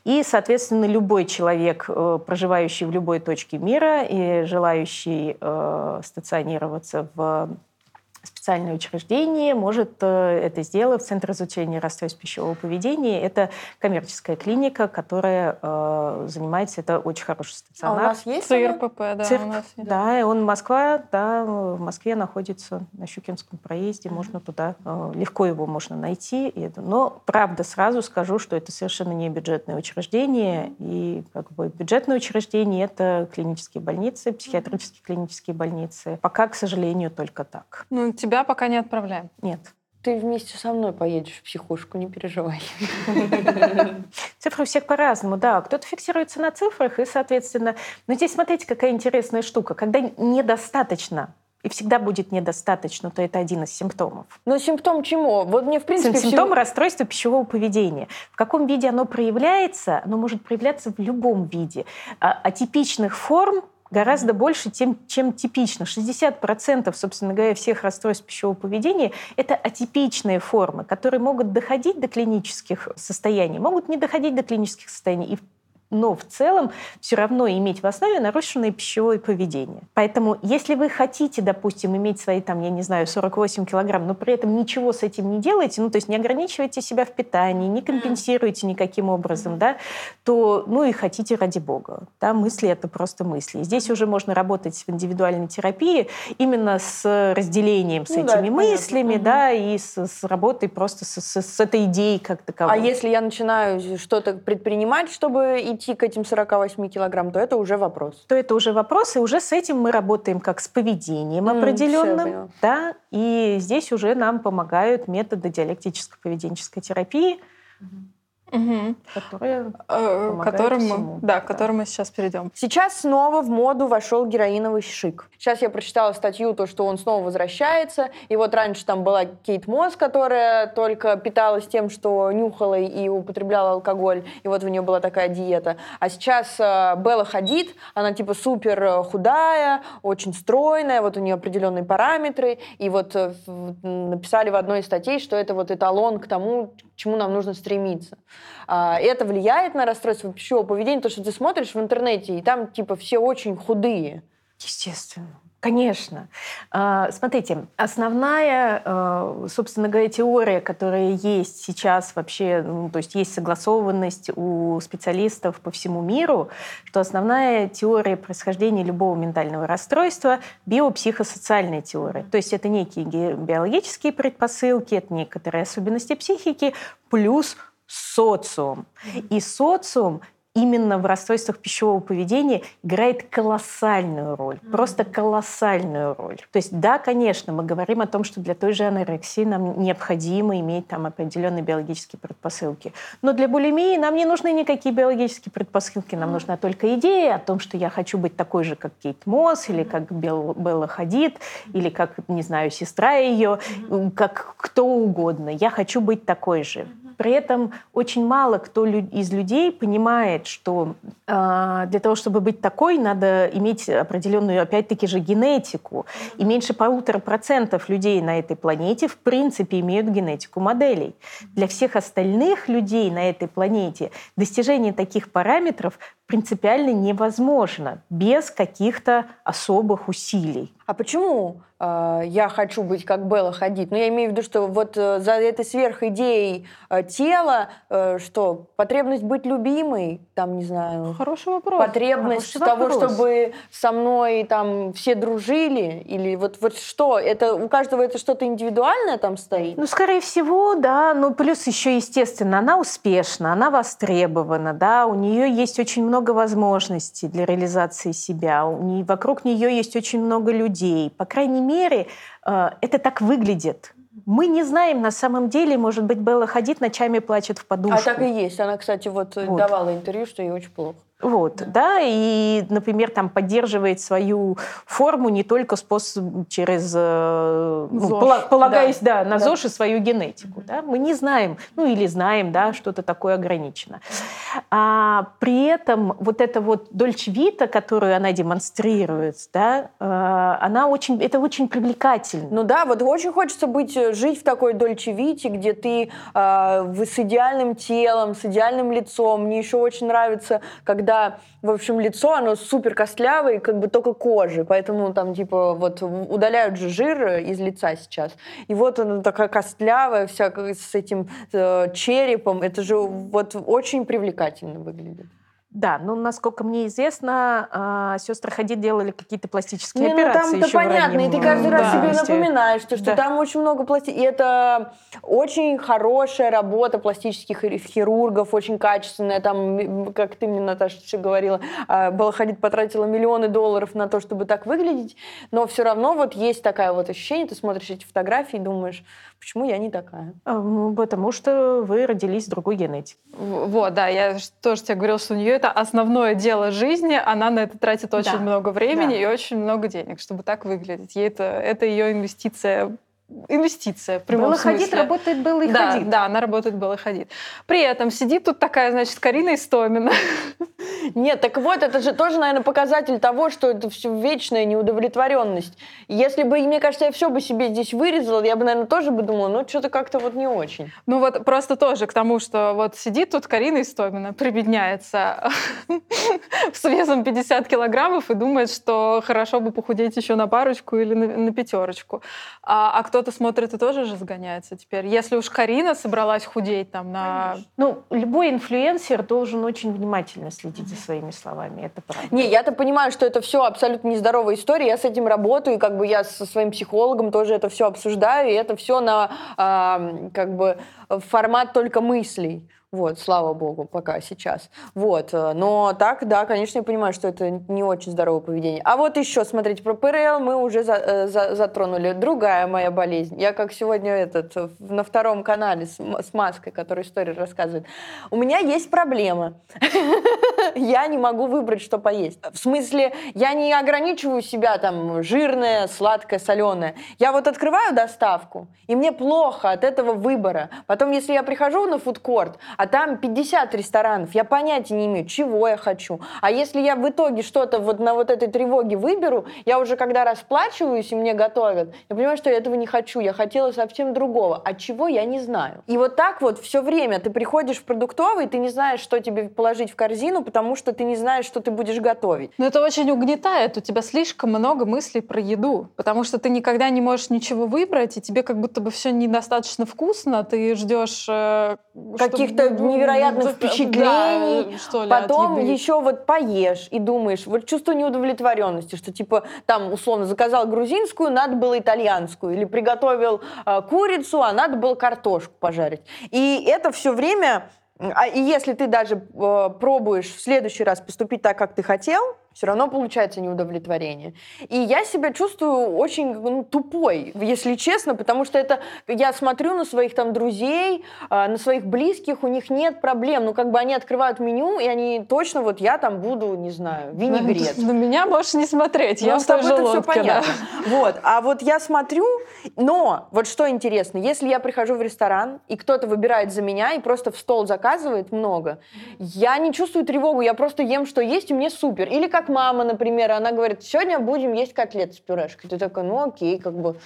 И, соответственно, любой человек, э, проживающий в любой точке мира и желающий э, стационироваться в специальное учреждение может э, это сделать в Центр изучения расстройств пищевого поведения. Это коммерческая клиника, которая э, занимается, это очень хороший А у стационар. нас есть? ЦРПП, да, ЦИРПП, у нас есть. да, и он Москва, да, в Москве находится на Щукинском проезде, можно туда, э, легко его можно найти. Но, правда, сразу скажу, что это совершенно не бюджетное учреждение, и как бы бюджетное учреждение — это клинические больницы, психиатрические клинические больницы. Пока, к сожалению, только так. Ну, тебя пока не отправляем. Нет. Ты вместе со мной поедешь в психушку, не переживай. Цифры у всех по-разному, да. Кто-то фиксируется на цифрах, и, соответственно... Но здесь смотрите, какая интересная штука. Когда недостаточно, и всегда будет недостаточно, то это один из симптомов. Но симптом чему? Вот мне, в принципе, Сим- Симптом расстройства пищевого поведения. В каком виде оно проявляется? Оно может проявляться в любом виде. А атипичных форм гораздо больше, тем, чем типично. 60%, собственно говоря, всех расстройств пищевого поведения – это атипичные формы, которые могут доходить до клинических состояний, могут не доходить до клинических состояний. И но в целом все равно иметь в основе нарушенное пищевое поведение. Поэтому если вы хотите, допустим, иметь свои, там, я не знаю, 48 килограмм, но при этом ничего с этим не делаете, ну, то есть не ограничиваете себя в питании, не компенсируете никаким образом, да, то, ну, и хотите ради бога. Да, мысли — это просто мысли. Здесь уже можно работать в индивидуальной терапии именно с разделением с Ну да, этими понятно. мыслями, Мгм. да, и с, с работой просто с, с- с этой идеей как таковой. А если я начинаю что-то предпринимать, чтобы идти к этим 48 килограмм, то это уже вопрос. то это уже вопрос, и уже с этим мы работаем как с поведением я определенным, да, и здесь уже нам помогают методы диалектическо-поведенческой терапии, Мгм. которые Э, которым всему, да, да. к которому мы сейчас перейдем. Сейчас снова в моду вошел героиновый шик. Сейчас я прочитала статью, то, что он снова возвращается. И вот раньше там была Кейт Мосс, которая только питалась тем, что нюхала и употребляла алкоголь. И вот у нее была такая диета. А сейчас э, Белла Хадид, она типа супер э, худая, очень стройная, вот у нее определенные параметры. И вот э, написали в одной из статей, что это вот эталон к тому, к чему нам нужно стремиться. А, это влияет на расстройство пищевого поведения, то, что ты смотришь в интернете, и там типа все очень худые. Естественно. Конечно. А, Смотрите, основная, э, собственно говоря, теория, которая есть сейчас вообще, ну, то есть есть согласованность у специалистов по всему миру, что основная теория происхождения любого ментального расстройства – биопсихосоциальная теория. То есть это некие биологические предпосылки, это некоторые особенности психики, плюс социум. И социум именно в расстройствах пищевого поведения играет колоссальную роль, просто колоссальную роль. То есть да, конечно, мы говорим о том, что для той же анорексии нам необходимо иметь там определенные биологические предпосылки. Но для булимии нам не нужны никакие биологические предпосылки, нам нужна только идея о том, что я хочу быть такой же, как Кейт Мосс, или как Бел- Белла Хадид, или как, не знаю, сестра ее, как кто угодно. Я хочу быть такой же. При этом очень мало кто из людей понимает, что э, для того, чтобы быть такой, надо иметь определенную, опять-таки же, генетику. И меньше полутора процентов людей на этой планете в принципе имеют генетику моделей. Для всех остальных людей на этой планете достижение таких параметров принципиально невозможно без каких-то особых усилий. А почему э, я хочу быть как Белла ходить? Ну, я имею в виду, что вот э, за этой сверхидеей э, тела, э, что потребность быть любимой, там, не знаю, Хороший вопрос. потребность Хороший того, вопрос. чтобы со мной там все дружили, или вот, вот что? Это у каждого это что-то индивидуальное там стоит? Ну, скорее всего, да. Ну, плюс еще, естественно, она успешна, она востребована, да, у нее есть очень много возможностей для реализации себя, вокруг нее есть очень много людей. По крайней мере, э, это так выглядит. Мы не знаем на самом деле, может быть, Белла Хадид ночами плачет в подушку. А так и есть. Она, кстати, вот, э, Вот. давала интервью, что ей очень плохо. Вот, да. и, например, там поддерживает свою форму не только способ через, э, ну, ЗОЖ, пола- полагаясь, да, на Да. ЗОЖ и свою генетику, да. Мы не знаем, ну или знаем, да, что-то такое ограничено. А при этом вот эта вот Дольче Вита, которую она демонстрирует, да, э, она очень, это очень привлекательно. Ну да, вот очень хочется быть, э, жить в такой Дольче Вите, где ты э, с идеальным телом, с идеальным лицом. Мне еще очень нравится, когда, в общем, лицо, оно супер костлявое, как бы только кожи. Поэтому там, типа, вот удаляют же жир э, из лица сейчас. И вот она такая костлявая, вся как с этим э, черепом. Это же вот очень привлекательно выглядит. Да, ну, насколько мне известно, сестры Хадид делали какие-то пластические Не, ну операции там-то еще в понятно, и раннем, ты каждый раз да, себе возрасте. напоминаешь, что, что Да. там очень много пласти... И это очень хорошая работа пластических хир- хирургов, очень качественная. Там, как ты мне, Наташа, еще говорила, а, Белла Хадид потратила миллионы долларов на то, чтобы так выглядеть, но все равно вот есть такая вот ощущение, ты смотришь эти фотографии и думаешь, почему я не такая? Потому что вы родились с другой генетикой. Вот, да, я тоже тебе говорила, что у нее это основное дело жизни, она на это тратит очень Да. много времени Да. и очень много денег, чтобы так выглядеть. Ей это, это ее инвестиция, инвестиция в прямом Белла смысле. Хадид работает Белла и да, Хадид. да, она работает Белла Хадид. При этом сидит тут такая, значит, Карина Истомина. Нет, так вот, это же тоже, наверное, показатель того, что это все вечная неудовлетворенность. Если бы, мне кажется, я все бы себе здесь вырезала, я бы, наверное, тоже бы думала, ну, что-то как-то вот не очень. Ну вот просто тоже к тому, что вот сидит тут Карина Истомина, прибедняется с весом 50 килограммов и думает, что хорошо бы похудеть еще на парочку или на, на пятерочку. А, а кто-то смотрит и тоже же сгоняется теперь. Если уж Карина собралась худеть там на... Ну, любой инфлюенсер должен очень внимательно следить за своими словами, это правда. Не, я-то понимаю, что это все абсолютно нездоровая история, я с этим работаю, и как бы я со своим психологом тоже это все обсуждаю, и это все на а, как бы формат только мыслей. Вот, слава богу, пока сейчас. Вот, э, но так, да, конечно, я понимаю, что это не очень здоровое поведение. А вот еще, смотрите, про ПРЛ мы уже за- э, за- затронули. Другая моя болезнь. Я как сегодня этот э, на втором канале с, с маской, который историю рассказывает. У меня есть проблема. Я не могу выбрать, что поесть. В смысле, я не ограничиваю себя там жирное, сладкое, соленое. Я вот открываю доставку, и мне плохо от этого выбора. Потом, если я прихожу на фудкорт, а там 50 ресторанов, я понятия не имею, чего я хочу. А если я в итоге что-то вот на вот этой тревоге выберу, я уже когда расплачиваюсь и мне готовят, я понимаю, что я этого не хочу. Я хотела совсем другого. А чего, я не знаю. И вот так вот все время ты приходишь в продуктовый, ты не знаешь, что тебе положить в корзину, потому что ты не знаешь, что ты будешь готовить. Но это очень угнетает. У тебя слишком много мыслей про еду, потому что ты никогда не можешь ничего выбрать, и тебе как будто бы все недостаточно вкусно. Ты ждешь э, Каких-то чтобы- невероятных да, впечатлений, да, что ли, Потом еще вот поешь и думаешь, вот чувство неудовлетворенности, что типа там условно заказал грузинскую, надо было итальянскую, или приготовил э, курицу, а надо было картошку пожарить. И это все время, а и если ты даже э, пробуешь в следующий раз поступить так, как ты хотел, все равно получается неудовлетворение. И я себя чувствую очень ну, тупой, если честно, потому что это я смотрю на своих там друзей, а, на своих близких, у них нет проблем. Ну, как бы они открывают меню, и они точно вот я там буду, не знаю, винегрет. На меня можешь не смотреть, я Ну, в с тобой это все понятно. Вот. А вот я смотрю, но вот что интересно, если я прихожу в ресторан, и кто-то выбирает за меня и просто в стол заказывает много, я не чувствую тревогу, я просто ем, что есть, и мне супер. Или как как мама, например, она говорит, сегодня будем есть котлеты с пюрешкой. Ты такой, ну окей, как бы,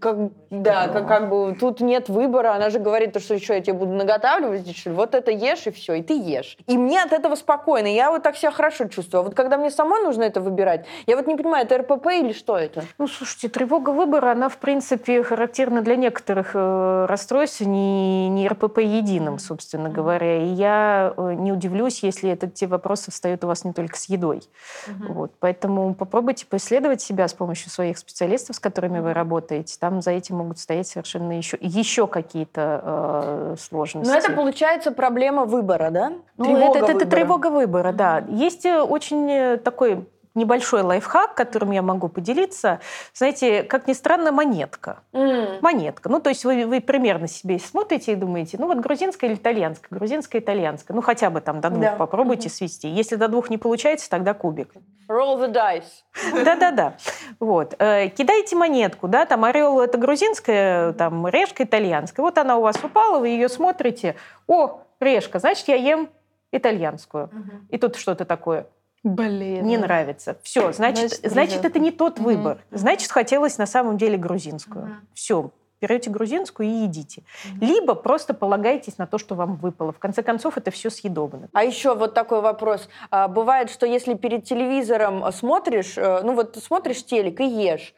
как, да, как, как бы тут нет выбора. Она же говорит, что еще я тебе буду наготавливать, что вот это ешь и все, и ты ешь. И мне от этого спокойно. Я вот так себя хорошо чувствую. А вот когда мне самой нужно это выбирать, я вот не понимаю, это РПП или что это? Ну, слушайте, тревога выбора, она, в принципе, характерна для некоторых э, расстройств, не, не РПП единым, собственно говоря. И я э, не удивлюсь, если это, те вопросы встают у вас не только с едой. Mm-hmm. Вот. Поэтому попробуйте поисследовать себя с помощью своих специалистов, с которыми вы работаете. Там за этим могут стоять совершенно еще, еще какие-то э, сложности. Но это, получается, проблема выбора, да? Ну, тревога это, это, это тревога выбора, да. Есть э, очень э, такой небольшой лайфхак, которым я могу поделиться. Знаете, как ни странно, монетка. Mm. Монетка. Ну, то есть вы, вы примерно себе смотрите и думаете, ну вот грузинская или итальянская, грузинская, итальянская. Ну, хотя бы там до двух да. попробуйте mm-hmm. свести. Если до двух не получается, тогда кубик. Roll the dice. Да-да-да. Вот. Э, кидайте монетку, да, там орел это грузинская, там решка итальянская. Вот она у вас упала, вы ее смотрите. О, решка, значит, я ем итальянскую. Угу. И тут что-то такое. Блин. Не нравится. Все, значит, значит, значит это не тот выбор. Угу. Значит, хотелось на самом деле грузинскую. Угу. Все, берете грузинскую и едите. mm Либо просто полагайтесь на то, что вам выпало. В конце концов, это все съедобно. А еще вот такой вопрос. А, бывает, что если перед телевизором смотришь, э, ну вот смотришь телек и ешь,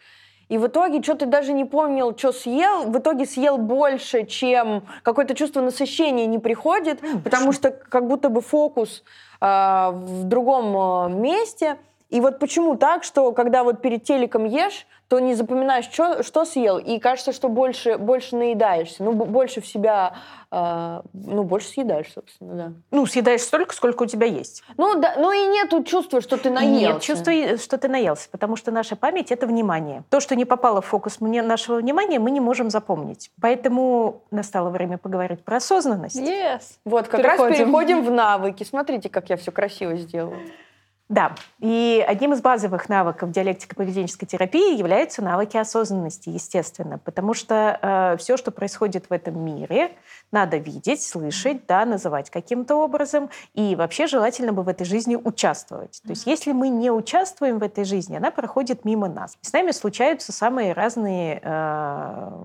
и в итоге что ты даже не помнил, что съел, в итоге съел больше, чем какое-то чувство насыщения не приходит, mm, потому что как будто бы фокус э, в другом э, месте. И вот почему так, что когда вот перед телеком ешь, то не запоминаешь, что, что съел, и кажется, что больше, больше наедаешься, ну, больше в себя, э, ну, больше съедаешь, собственно, да. Ну, съедаешь столько, сколько у тебя есть. Ну, да, ну и нету чувства, что ты наелся. Нет чувства, что ты наелся, потому что наша память — это внимание. То, что не попало в фокус нашего внимания, мы не можем запомнить. Поэтому настало время поговорить про осознанность. Yes. Вот, как переходим. раз переходим в навыки. Смотрите, как я все красиво сделала. Да, и одним из базовых навыков диалектико-поведенческой терапии являются навыки осознанности, естественно, потому что э, все, что происходит в этом мире, надо видеть, слышать, да, называть каким-то образом, и вообще желательно бы в этой жизни участвовать. То есть если мы не участвуем в этой жизни, она проходит мимо нас. С нами случаются самые разные э,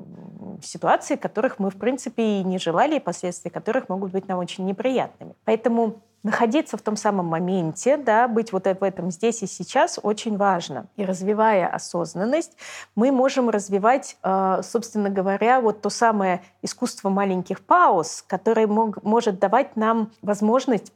ситуации, которых мы, в принципе, и не желали, и последствия которых могут быть нам очень неприятными. Поэтому находиться в том самом моменте, да, быть вот в этом здесь и сейчас очень важно. И развивая осознанность, мы можем развивать, э, собственно говоря, вот то самое искусство маленьких пауз, которое мог, может давать нам возможность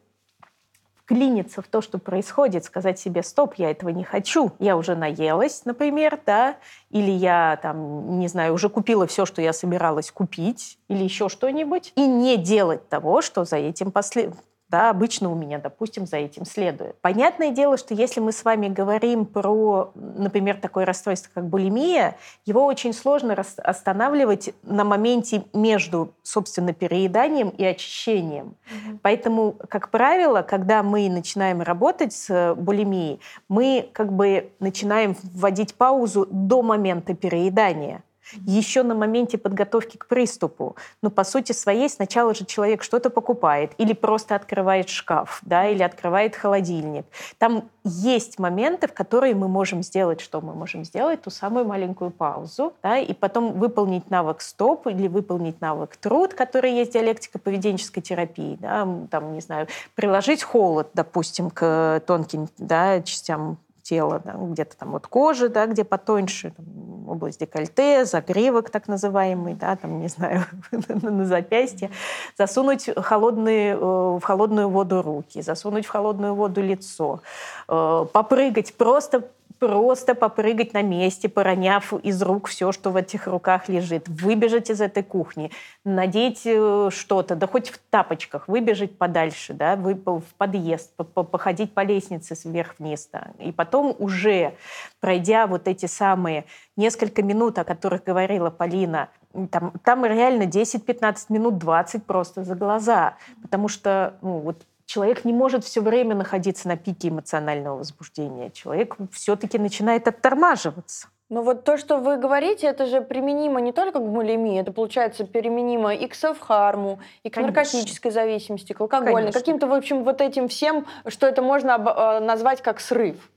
клиниться в то, что происходит, сказать себе, стоп, я этого не хочу, я уже наелась, например, да, или я там, не знаю, уже купила все, что я собиралась купить, или еще что-нибудь, и не делать того, что за этим после да, обычно у меня, допустим, за этим следует. Понятное дело, что если мы с вами говорим про, например, такое расстройство, как булимия, его очень сложно останавливать на моменте между, собственно, перееданием и очищением. Mm-hmm. Поэтому, как правило, когда мы начинаем работать с булимией, мы как бы начинаем вводить паузу до момента переедания еще на моменте подготовки к приступу. Но по сути своей сначала же человек что-то покупает или просто открывает шкаф, да, или открывает холодильник. Там есть моменты, в которые мы можем сделать, что мы можем сделать, ту самую маленькую паузу, да, и потом выполнить навык стоп или выполнить навык труд, который есть диалектика поведенческой терапии, да, там, не знаю, приложить холод, допустим, к тонким да, частям тела, да, где-то там вот кожи, да, где потоньше, там, область декольте, загривок так называемый, да, там, не знаю, на запястье, засунуть холодные, э, в холодную воду руки, засунуть в холодную воду лицо, э, попрыгать, просто просто попрыгать на месте, пороняв из рук все, что в этих руках лежит, выбежать из этой кухни, надеть э, что-то, да хоть в тапочках, выбежать подальше, да, в подъезд, походить по лестнице сверх-вниз. Да. И потом уже, пройдя вот эти самые несколько минут, о которых говорила Полина, там, там реально 10-15 минут, 20 просто за глаза. Потому что ну, вот человек не может все время находиться на пике эмоционального возбуждения. Человек все-таки начинает оттормаживаться. Но вот то, что вы говорите, это же применимо не только к булимии, это, получается, применимо и к селфхарму, и к Конечно. наркотической зависимости, к алкогольной, каким-то, в общем, вот этим всем, что это можно э, назвать как срыв.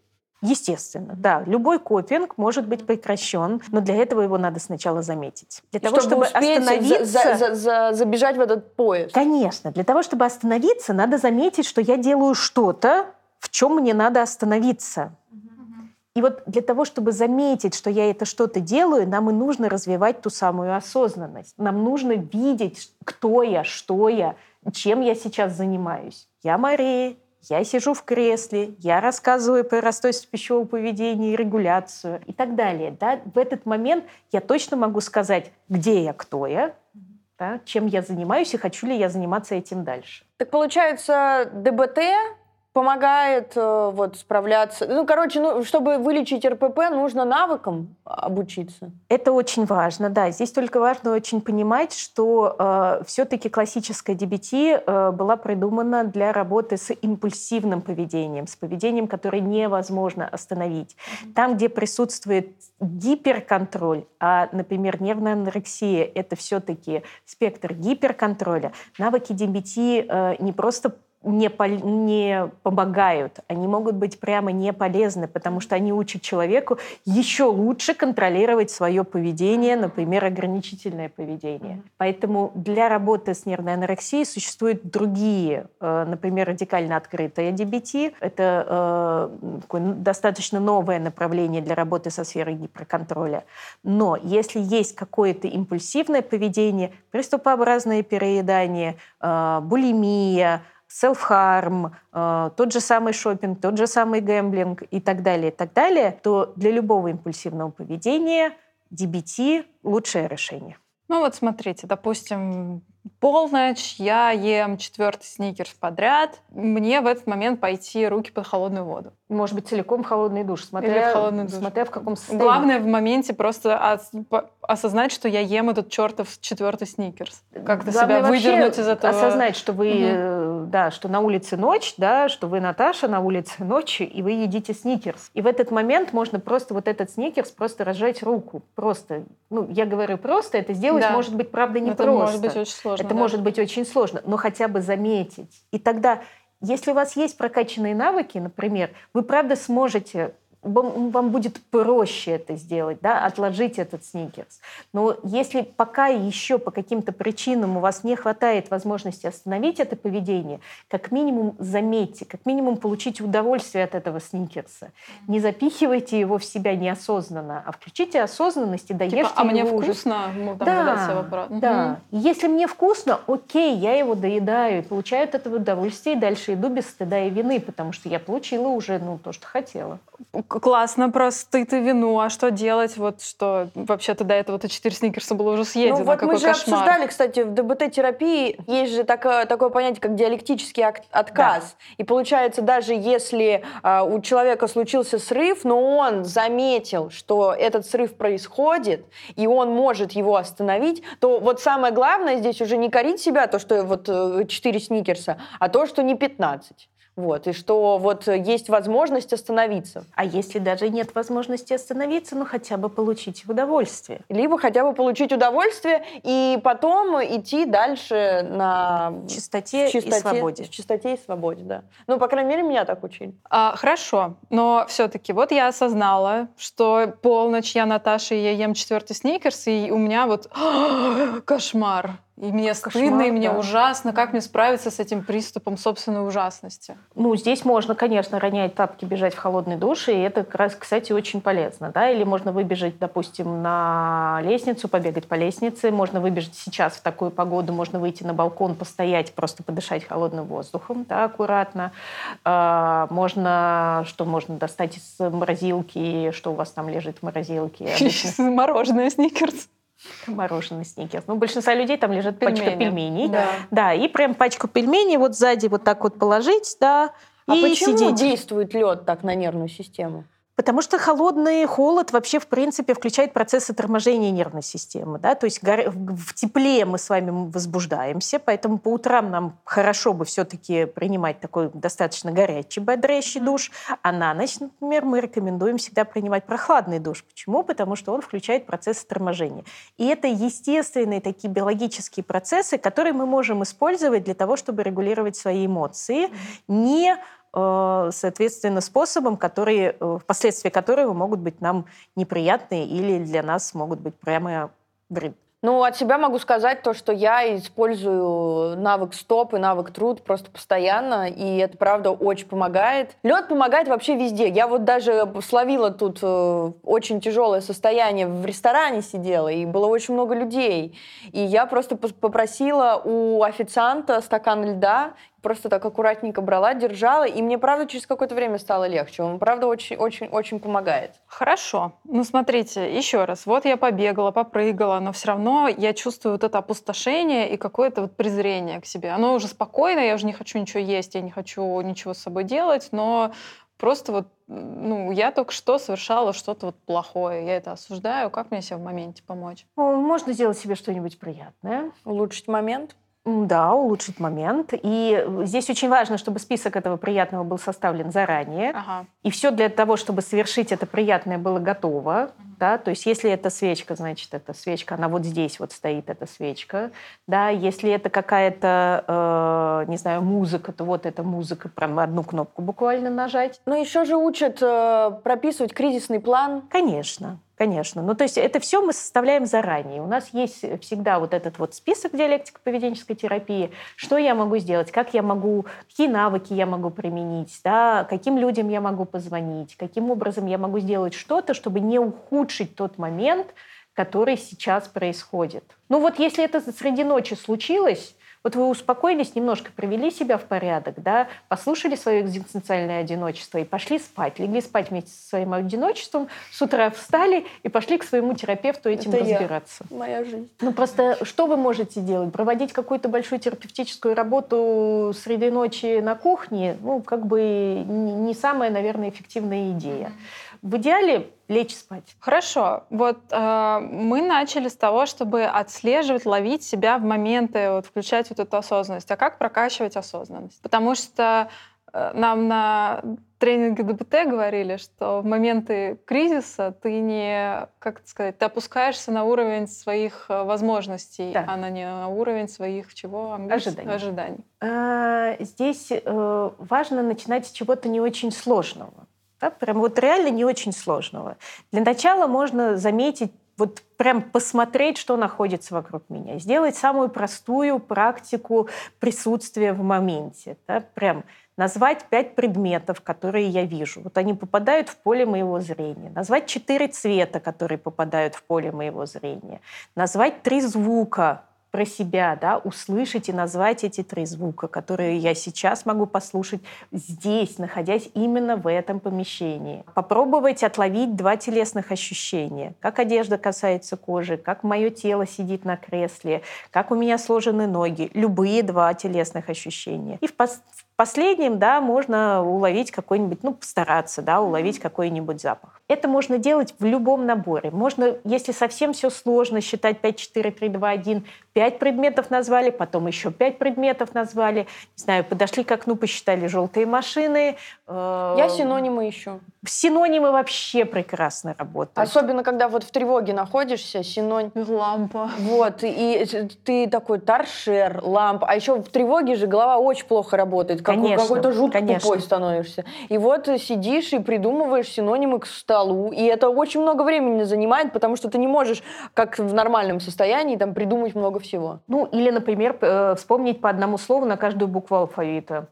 Естественно, да. Любой копинг может быть прекращен, но для этого его надо сначала заметить. Для того, чтобы, чтобы остановиться... За, за, за, забежать в этот поезд. Конечно. Для того, чтобы остановиться, надо заметить, что я делаю что-то, в чем мне надо остановиться. И вот для того, чтобы заметить, что я это что-то делаю, нам и нужно развивать ту самую осознанность. Нам нужно видеть, кто я, что я, чем я сейчас занимаюсь. Я Мария, я сижу в кресле, я рассказываю про расстройство пищевого поведения и регуляцию и так далее. Да? В этот момент я точно могу сказать, где я, кто я, да, чем я занимаюсь и хочу ли я заниматься этим дальше. Так получается, ДБТ помогает э, вот справляться. Ну, короче, ну, чтобы вылечить РПП, нужно навыкам обучиться. Это очень важно, да. Здесь только важно очень понимать, что э, все-таки классическая DBT э, была придумана для работы с импульсивным поведением, с поведением, которое невозможно остановить. Там, где присутствует гиперконтроль, а, например, нервная анорексия — это все-таки спектр гиперконтроля, навыки DBT э, не просто не, по, не помогают, они могут быть прямо не полезны, потому что они учат человеку еще лучше контролировать свое поведение, например, ограничительное поведение. Поэтому для работы с нервной анорексией существуют другие, э, например, радикально открытое DBT. Это э, достаточно новое направление для работы со сферой гиперконтроля. Но если есть какое-то импульсивное поведение, приступообразное переедание, э, булимия, self-harm, э, тот же самый шопинг, тот же самый гэмблинг и так далее, и так далее, то для любого импульсивного поведения DBT – лучшее решение. Ну вот смотрите, допустим, полночь, я ем четвертый сникерс подряд, мне в этот момент пойти руки под холодную воду. Может быть, целиком в холодный душ, смотря, Или в, холодный душ. смотря в каком состоянии. Главное в моменте просто осознать, что я ем этот чертов четвертый сникерс. Как-то себя выдернуть из этого. Осознать, что вы, угу. да, что на улице ночь, да, что вы Наташа на улице ночи, и вы едите сникерс. И в этот момент можно просто вот этот сникерс просто разжать руку. Просто. Ну, я говорю просто, это сделать да. может быть, правда, не это просто. может быть очень сложно. Это да. может быть очень сложно, но хотя бы заметить. И тогда если у вас есть прокачанные навыки, например, вы правда сможете вам будет проще это сделать, да, отложить этот сникерс. Но если пока еще по каким-то причинам у вас не хватает возможности остановить это поведение, как минимум заметьте, как минимум получите удовольствие от этого сникерса. Не запихивайте его в себя неосознанно, а включите осознанность и доешьте типа, а мне его вкусно? Уже. Ну, там да, да. Угу. Если мне вкусно, окей, я его доедаю и получаю от этого удовольствие, и дальше иду без стыда и вины, потому что я получила уже ну, то, что хотела классно про стыд и вину, а что делать? Вот что вообще-то до этого-то 4 сникерса было уже съедено. Ну вот Какой мы же кошмар. обсуждали, кстати, в ДБТ-терапии есть же такое, такое понятие, как диалектический отказ. Да. И получается, даже если э, у человека случился срыв, но он заметил, что этот срыв происходит, и он может его остановить, то вот самое главное здесь уже не корить себя, то, что вот 4 э, сникерса, а то, что не 15. Вот, и что вот есть возможность остановиться. А если даже нет возможности остановиться, ну хотя бы получить удовольствие. Либо хотя бы получить удовольствие и потом идти дальше на чистоте, чистоте и свободе. В чистоте и свободе, да. Ну, по крайней мере, меня так учили. А, хорошо, но все-таки вот я осознала, что полночь я Наташа, и я ем четвертый сникерс, и у меня вот кошмар. И мне Кошмар, стыдно, и мне да. ужасно. Как мне справиться с этим приступом собственной ужасности? Ну, здесь можно, конечно, ронять тапки, бежать в холодный душ, и это, как раз, кстати, очень полезно. Да? Или можно выбежать, допустим, на лестницу, побегать по лестнице. Можно выбежать сейчас в такую погоду, можно выйти на балкон, постоять, просто подышать холодным воздухом, да, аккуратно. А, можно, что можно достать из морозилки, что у вас там лежит в морозилке. Мороженое, сникерс. Мороженое сникерс. Ну, большинство людей там лежит Пельмени. пачка пельменей. Да. да, и прям пачку пельменей вот сзади вот так вот положить, да, а и почему сидеть. действует лед так на нервную систему? Потому что холодный холод вообще, в принципе, включает процессы торможения нервной системы. Да? То есть в тепле мы с вами возбуждаемся, поэтому по утрам нам хорошо бы все-таки принимать такой достаточно горячий, бодрящий душ, а на ночь, например, мы рекомендуем всегда принимать прохладный душ. Почему? Потому что он включает процессы торможения. И это естественные такие биологические процессы, которые мы можем использовать для того, чтобы регулировать свои эмоции, не соответственно, способом, которые, э, последствия которого могут быть нам неприятные или для нас могут быть прямо вред. Ну, от себя могу сказать то, что я использую навык стоп и навык труд просто постоянно, и это, правда, очень помогает. Лед помогает вообще везде. Я вот даже словила тут э, очень тяжелое состояние. В ресторане сидела, и было очень много людей. И я просто попросила у официанта стакан льда, просто так аккуратненько брала, держала, и мне, правда, через какое-то время стало легче. Он, правда, очень-очень-очень помогает. Хорошо. Ну, смотрите, еще раз. Вот я побегала, попрыгала, но все равно я чувствую вот это опустошение и какое-то вот презрение к себе. Оно уже спокойно, я уже не хочу ничего есть, я не хочу ничего с собой делать, но просто вот, ну, я только что совершала что-то вот плохое, я это осуждаю. Как мне себе в моменте помочь? Можно сделать себе что-нибудь приятное. Улучшить момент. Да, улучшить момент. И здесь очень важно, чтобы список этого приятного был составлен заранее. Ага. И все для того, чтобы совершить это приятное, было готово. Да? То есть если это свечка, значит, это свечка, она вот здесь вот стоит, эта свечка. Да? Если это какая-то, э, не знаю, музыка, то вот эта музыка, прям одну кнопку буквально нажать. Но еще же учат э, прописывать кризисный план. Конечно. Конечно. Ну, то есть это все мы составляем заранее. У нас есть всегда вот этот вот список диалектико-поведенческой терапии. Что я могу сделать, как я могу, какие навыки я могу применить, да, каким людям я могу позвонить, каким образом я могу сделать что-то, чтобы не ухудшить тот момент, который сейчас происходит. Ну вот если это среди ночи случилось, вот вы успокоились, немножко привели себя в порядок, да, послушали свое экзистенциальное одиночество и пошли спать. Легли спать вместе со своим одиночеством, с утра встали и пошли к своему терапевту этим Это разбираться. Я. Моя жизнь. Ну просто что вы можете делать? Проводить какую-то большую терапевтическую работу среди ночи на кухне, ну как бы не самая, наверное, эффективная идея. Mm-hmm. В идеале лечь спать. Хорошо. Вот э, мы начали с того, чтобы отслеживать, ловить себя в моменты, вот, включать вот эту осознанность. А как прокачивать осознанность? Потому что э, нам на тренинге ДБТ говорили, что в моменты кризиса ты не, как это сказать, ты опускаешься на уровень своих э, возможностей, да. а на не на уровень своих чего? Ожиданий. Ожиданий. А, здесь э, важно начинать с чего-то не очень сложного. Да, прям вот реально не очень сложного. Для начала можно заметить вот прям посмотреть, что находится вокруг меня, сделать самую простую практику присутствия в моменте, да, прям назвать пять предметов, которые я вижу. Вот они попадают в поле моего зрения. Назвать четыре цвета, которые попадают в поле моего зрения. Назвать три звука, про себя, да, услышать и назвать эти три звука, которые я сейчас могу послушать здесь, находясь именно в этом помещении. Попробовать отловить два телесных ощущения. Как одежда касается кожи, как мое тело сидит на кресле, как у меня сложены ноги. Любые два телесных ощущения. И в, пос в последнем, да, можно уловить какой-нибудь, ну, постараться, да, уловить какой-нибудь запах. Это можно делать в любом наборе. Можно, если совсем все сложно, считать 5, 4, 3, 2, 1, 5 предметов назвали, потом еще 5 предметов назвали. Не знаю, подошли к окну, посчитали желтые машины. Э, Я синонимы ищу. Синонимы вообще прекрасно работают. Особенно, когда вот в тревоге находишься, синоним... Лампа. Вот, и ты такой торшер, лампа. А еще в тревоге же голова очень плохо работает. Конечно, какой-то жутко конечно. тупой становишься. И вот сидишь и придумываешь синонимы к столу столу, и это очень много времени занимает, потому что ты не можешь, как в нормальном состоянии, там придумать много всего. Ну, или, например, э, вспомнить по одному слову на каждую букву алфавита.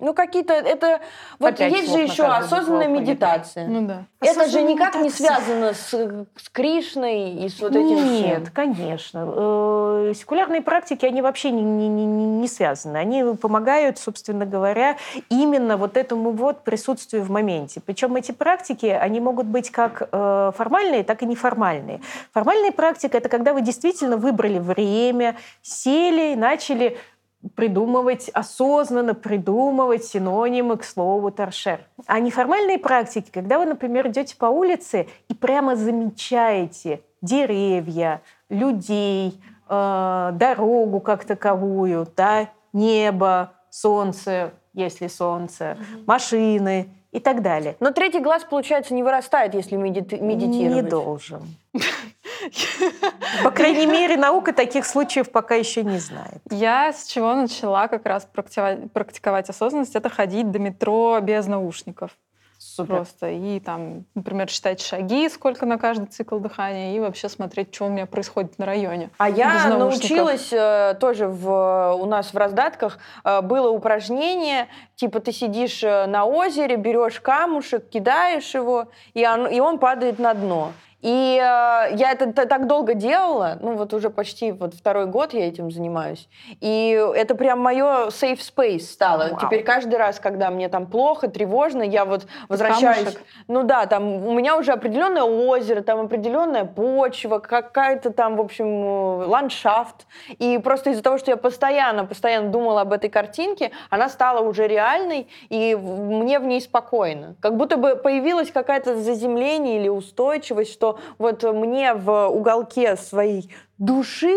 Ну, какие-то, это, вот Опять есть же еще осознанная медитация. Ну да. Это же никак не связано с, с Кришной и с вот этим Нет, всем. конечно. Э, секулярные практики, они вообще не, не, не, не связаны. Они помогают, собственно говоря, именно вот этому вот присутствию в моменте. Причем эти практики, они могут быть как э, формальные, так и неформальные. Формальная практика – это когда вы действительно выбрали время, сели, начали придумывать, осознанно придумывать синонимы к слову торшер. А неформальные практики, когда вы, например, идете по улице и прямо замечаете деревья, людей, э, дорогу как таковую, да, небо, солнце, если солнце, угу. машины и так далее. Но третий глаз, получается, не вырастает, если медити- медитировать. Не должен. По крайней мере, наука таких случаев пока еще не знает. Я с чего начала как раз практиковать, практиковать осознанность, это ходить до метро без наушников. Супер. Просто. И там, например, считать шаги, сколько на каждый цикл дыхания, и вообще смотреть, что у меня происходит на районе. А я научилась э, тоже в, у нас в раздатках э, было упражнение, типа ты сидишь э, на озере, берешь камушек, кидаешь его, и он, и он падает на дно. И э, я это так долго делала, ну вот уже почти вот второй год я этим занимаюсь. И это прям мое safe space стало. Вау. Теперь каждый раз, когда мне там плохо, тревожно, я вот возвращаюсь. Камушек. Ну да, там у меня уже определенное озеро, там определенная почва, какая-то там, в общем, э, ландшафт. И просто из-за того, что я постоянно, постоянно думала об этой картинке, она стала уже реальной, и мне в ней спокойно. Как будто бы появилось какое-то заземление или устойчивость, что вот мне в уголке своей души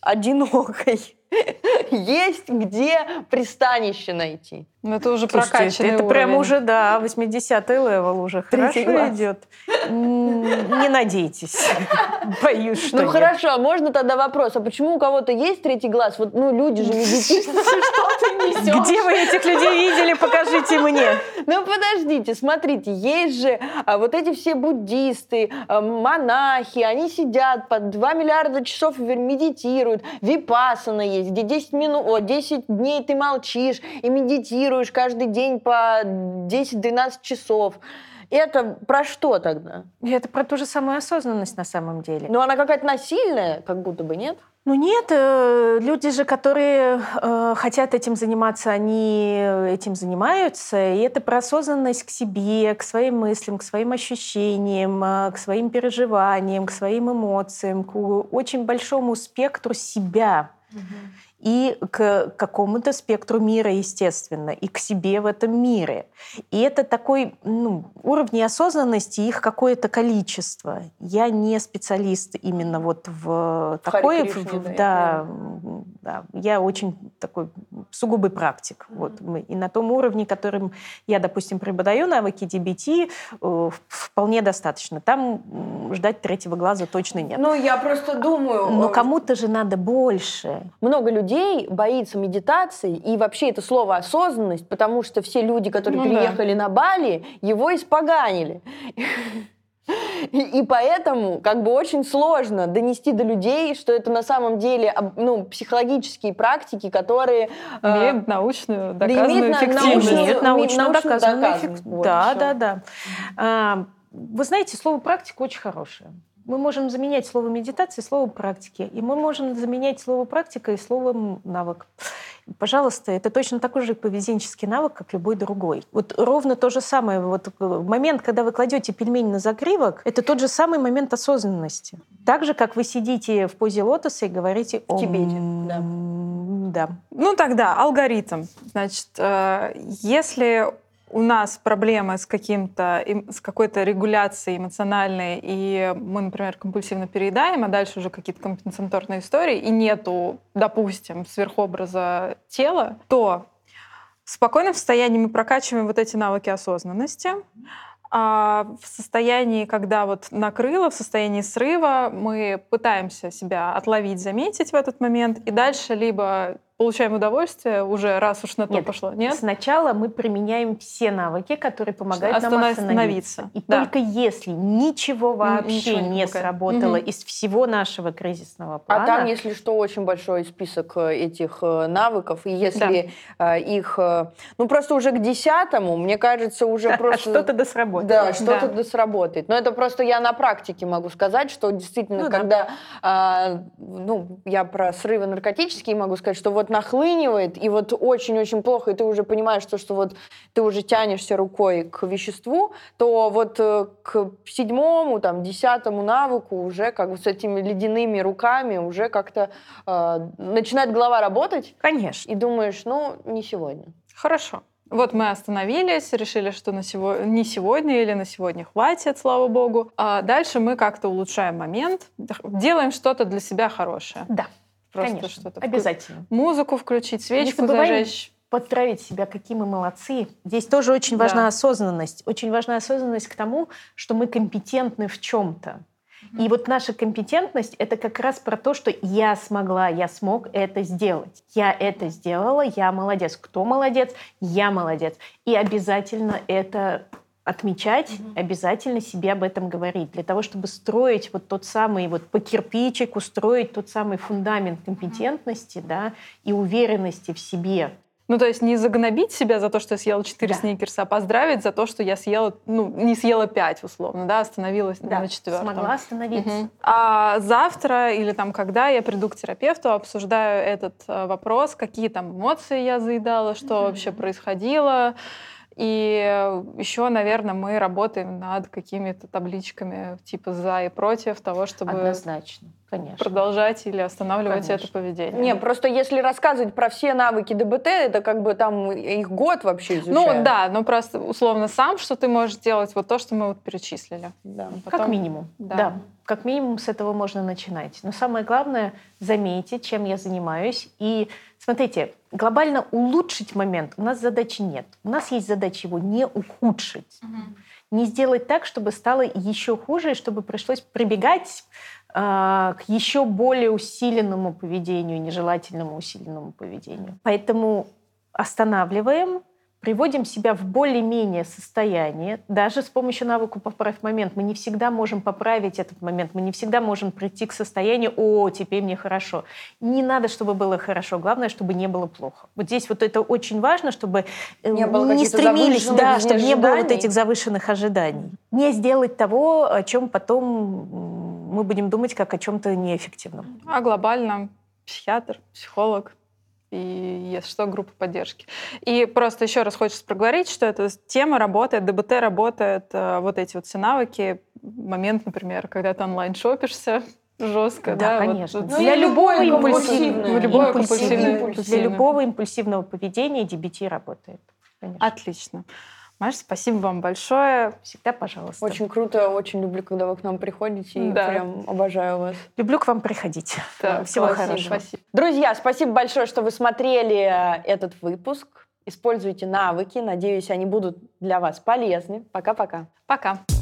одинокой есть где пристанище найти. Ну, это уже Слушайте, прокачанный это прям уровень. уже, да, 80-й level уже. Третий Хорошо глаз. идет. Не надейтесь. Боюсь, что Ну нет. хорошо, а можно тогда вопрос, а почему у кого-то есть третий глаз? Вот, ну, люди же медитируют, что ты несешь? Где вы этих людей видели? Покажите мне. Ну подождите, смотрите, есть же а, вот эти все буддисты, а, монахи, они сидят по 2 миллиарда часов медитируют, випасана есть, где 10 минут, о, 10 дней ты молчишь и медитируешь каждый день по 10-12 часов. Это про что тогда? Это про ту же самую осознанность на самом деле. Ну, она какая-то насильная, как будто бы, нет? Ну нет, э, люди же, которые э, хотят этим заниматься, они этим занимаются. И это про осознанность к себе, к своим мыслям, к своим ощущениям, э, к своим переживаниям, к своим эмоциям, к очень большому спектру себя и к какому-то спектру мира, естественно, и к себе в этом мире. И это такой ну, уровни осознанности, их какое-то количество. Я не специалист именно вот в такой... Кришне, в- да, да, я очень такой сугубый практик. Вот мы. И на том уровне, которым я, допустим, преподаю навыки DBT, э, вполне достаточно. Там ждать третьего глаза точно нет. Ну, я просто думаю... Но э, кому-то же надо больше. много людей боится медитации и вообще это слово осознанность, потому что все люди, которые Ну да. переехали на Бали, его испоганили. И, и поэтому как бы очень сложно донести до людей, что это на самом деле ну, психологические практики, которые... э, Имеет научную да доказанную на- эффективность. научную- Нет, научно научно доказанный доказано. эффект. Вот, да, да, да. А, Вы знаете, слово практика очень хорошее. Мы можем заменять слово медитация словом практики, и мы можем заменять слово практика и словом навык. Пожалуйста, это точно такой же поведенческий навык, как любой другой. Вот ровно то же самое. Вот момент, когда вы кладете пельмень на загривок, это тот же самый момент осознанности. Так же, как вы сидите в позе лотоса и говорите В Тибете, да. Да. Ну тогда алгоритм. Значит, э, если у нас проблемы с каким-то с какой-то регуляцией эмоциональной, и мы, например, компульсивно переедаем, а дальше уже какие-то компенсаторные истории, и нету, допустим, сверхобраза тела, то в спокойном состоянии мы прокачиваем вот эти навыки осознанности, а в состоянии, когда вот накрыло, в состоянии срыва, мы пытаемся себя отловить, заметить в этот момент, и дальше либо получаем удовольствие уже, раз уж на то Нет, пошло, нет? Сначала мы применяем все навыки, которые помогают нам Останов- остановиться. остановиться, И да. только если ничего вообще ничего не не сработало Мгм. из всего нашего кризисного А плана, там, если что, очень большой список э, этих э, навыков. И если э, их... Ну, просто уже к десятому, мне кажется, уже просто... что-то да сработало. Да, что-то Да. да сработает. Но это просто я на практике могу сказать, что действительно, Ну да. когда, а, ну, я про срывы наркотические могу сказать, что вот нахлынивает, и вот очень-очень плохо, и ты уже понимаешь, что, что вот ты уже тянешься рукой к веществу, то вот э, к седьмому, там, десятому навыку уже как бы с этими ледяными руками уже как-то э, начинает голова работать, Конечно. и думаешь, ну, не сегодня. Хорошо. Вот мы остановились, решили, что на сего... не сегодня или на сегодня хватит, слава богу. А дальше мы как-то улучшаем момент, делаем что-то для себя хорошее. Да, Просто конечно. что-то. вклю- Обязательно. Музыку включить, свечку забываем зажечь. Подтравить себя, какие мы молодцы. Здесь тоже очень важна Да. осознанность. Очень важна осознанность к тому, что мы компетентны в чем-то. И вот наша компетентность — это как раз про то, что я смогла, я смог это сделать. Я это сделала, я молодец. Кто молодец? Я молодец. И обязательно это отмечать, mm обязательно себе об этом говорить, для того, чтобы строить вот тот самый, вот по кирпичику строить тот самый фундамент компетентности, mm да, и уверенности в себе. Ну, то есть не загнобить себя за то, что я съела 4 да. сникерса, а поздравить за то, что я съела, ну, не съела 5, условно, да, остановилась да, на четвертом. смогла остановиться. Угу. А завтра или там когда я приду к терапевту, обсуждаю этот э, вопрос, какие там эмоции я заедала, что угу. вообще происходило, и еще, наверное, мы работаем над какими-то табличками типа за и против того, чтобы Однозначно, конечно. продолжать или останавливать конечно. это поведение. Не, просто если рассказывать про все навыки ДБТ, это как бы там их год вообще изучают. Ну да, ну просто условно сам, что ты можешь делать, вот то, что мы вот перечислили. Да. Потом... Как минимум. Да. да. Как минимум с этого можно начинать. Но самое главное заметить, чем я занимаюсь. И смотрите, глобально улучшить момент у нас задачи нет. У нас есть задача его не ухудшить. Угу. Не сделать так, чтобы стало еще хуже, и чтобы пришлось прибегать э, к еще более усиленному поведению, нежелательному усиленному поведению. Поэтому останавливаем, приводим себя в более-менее состояние, даже с помощью навыка «поправь момент». Мы не всегда можем поправить этот момент, мы не всегда можем прийти к состоянию «О, теперь мне хорошо». Не надо, чтобы было хорошо, главное, чтобы не было плохо. Вот здесь вот это очень важно, чтобы э, не, было не стремились, да, чтобы не было вот этих завышенных ожиданий. Не сделать того, о чем потом мы будем думать как о чем-то неэффективном. А глобально психиатр, психолог, и, если что, группа поддержки. И просто еще раз хочется проговорить, что эта тема работает, ДБТ работает, э, вот эти вот все навыки, момент, например, когда ты онлайн шопишься, жестко, да, да конечно. Вот, для, любого импульсивного, любое импульсивное, для любого импульсивного поведения DBT работает. Конечно. Отлично. Маш, спасибо вам большое. Всегда пожалуйста. Очень круто, очень люблю, когда вы к нам приходите, и да. прям обожаю вас. Люблю к вам приходить. Да, Всего спасибо, хорошего. Спасибо. Друзья, спасибо большое, что вы смотрели этот выпуск. Используйте навыки. Надеюсь, они будут для вас полезны. Пока-пока. Пока. -пока. Пока.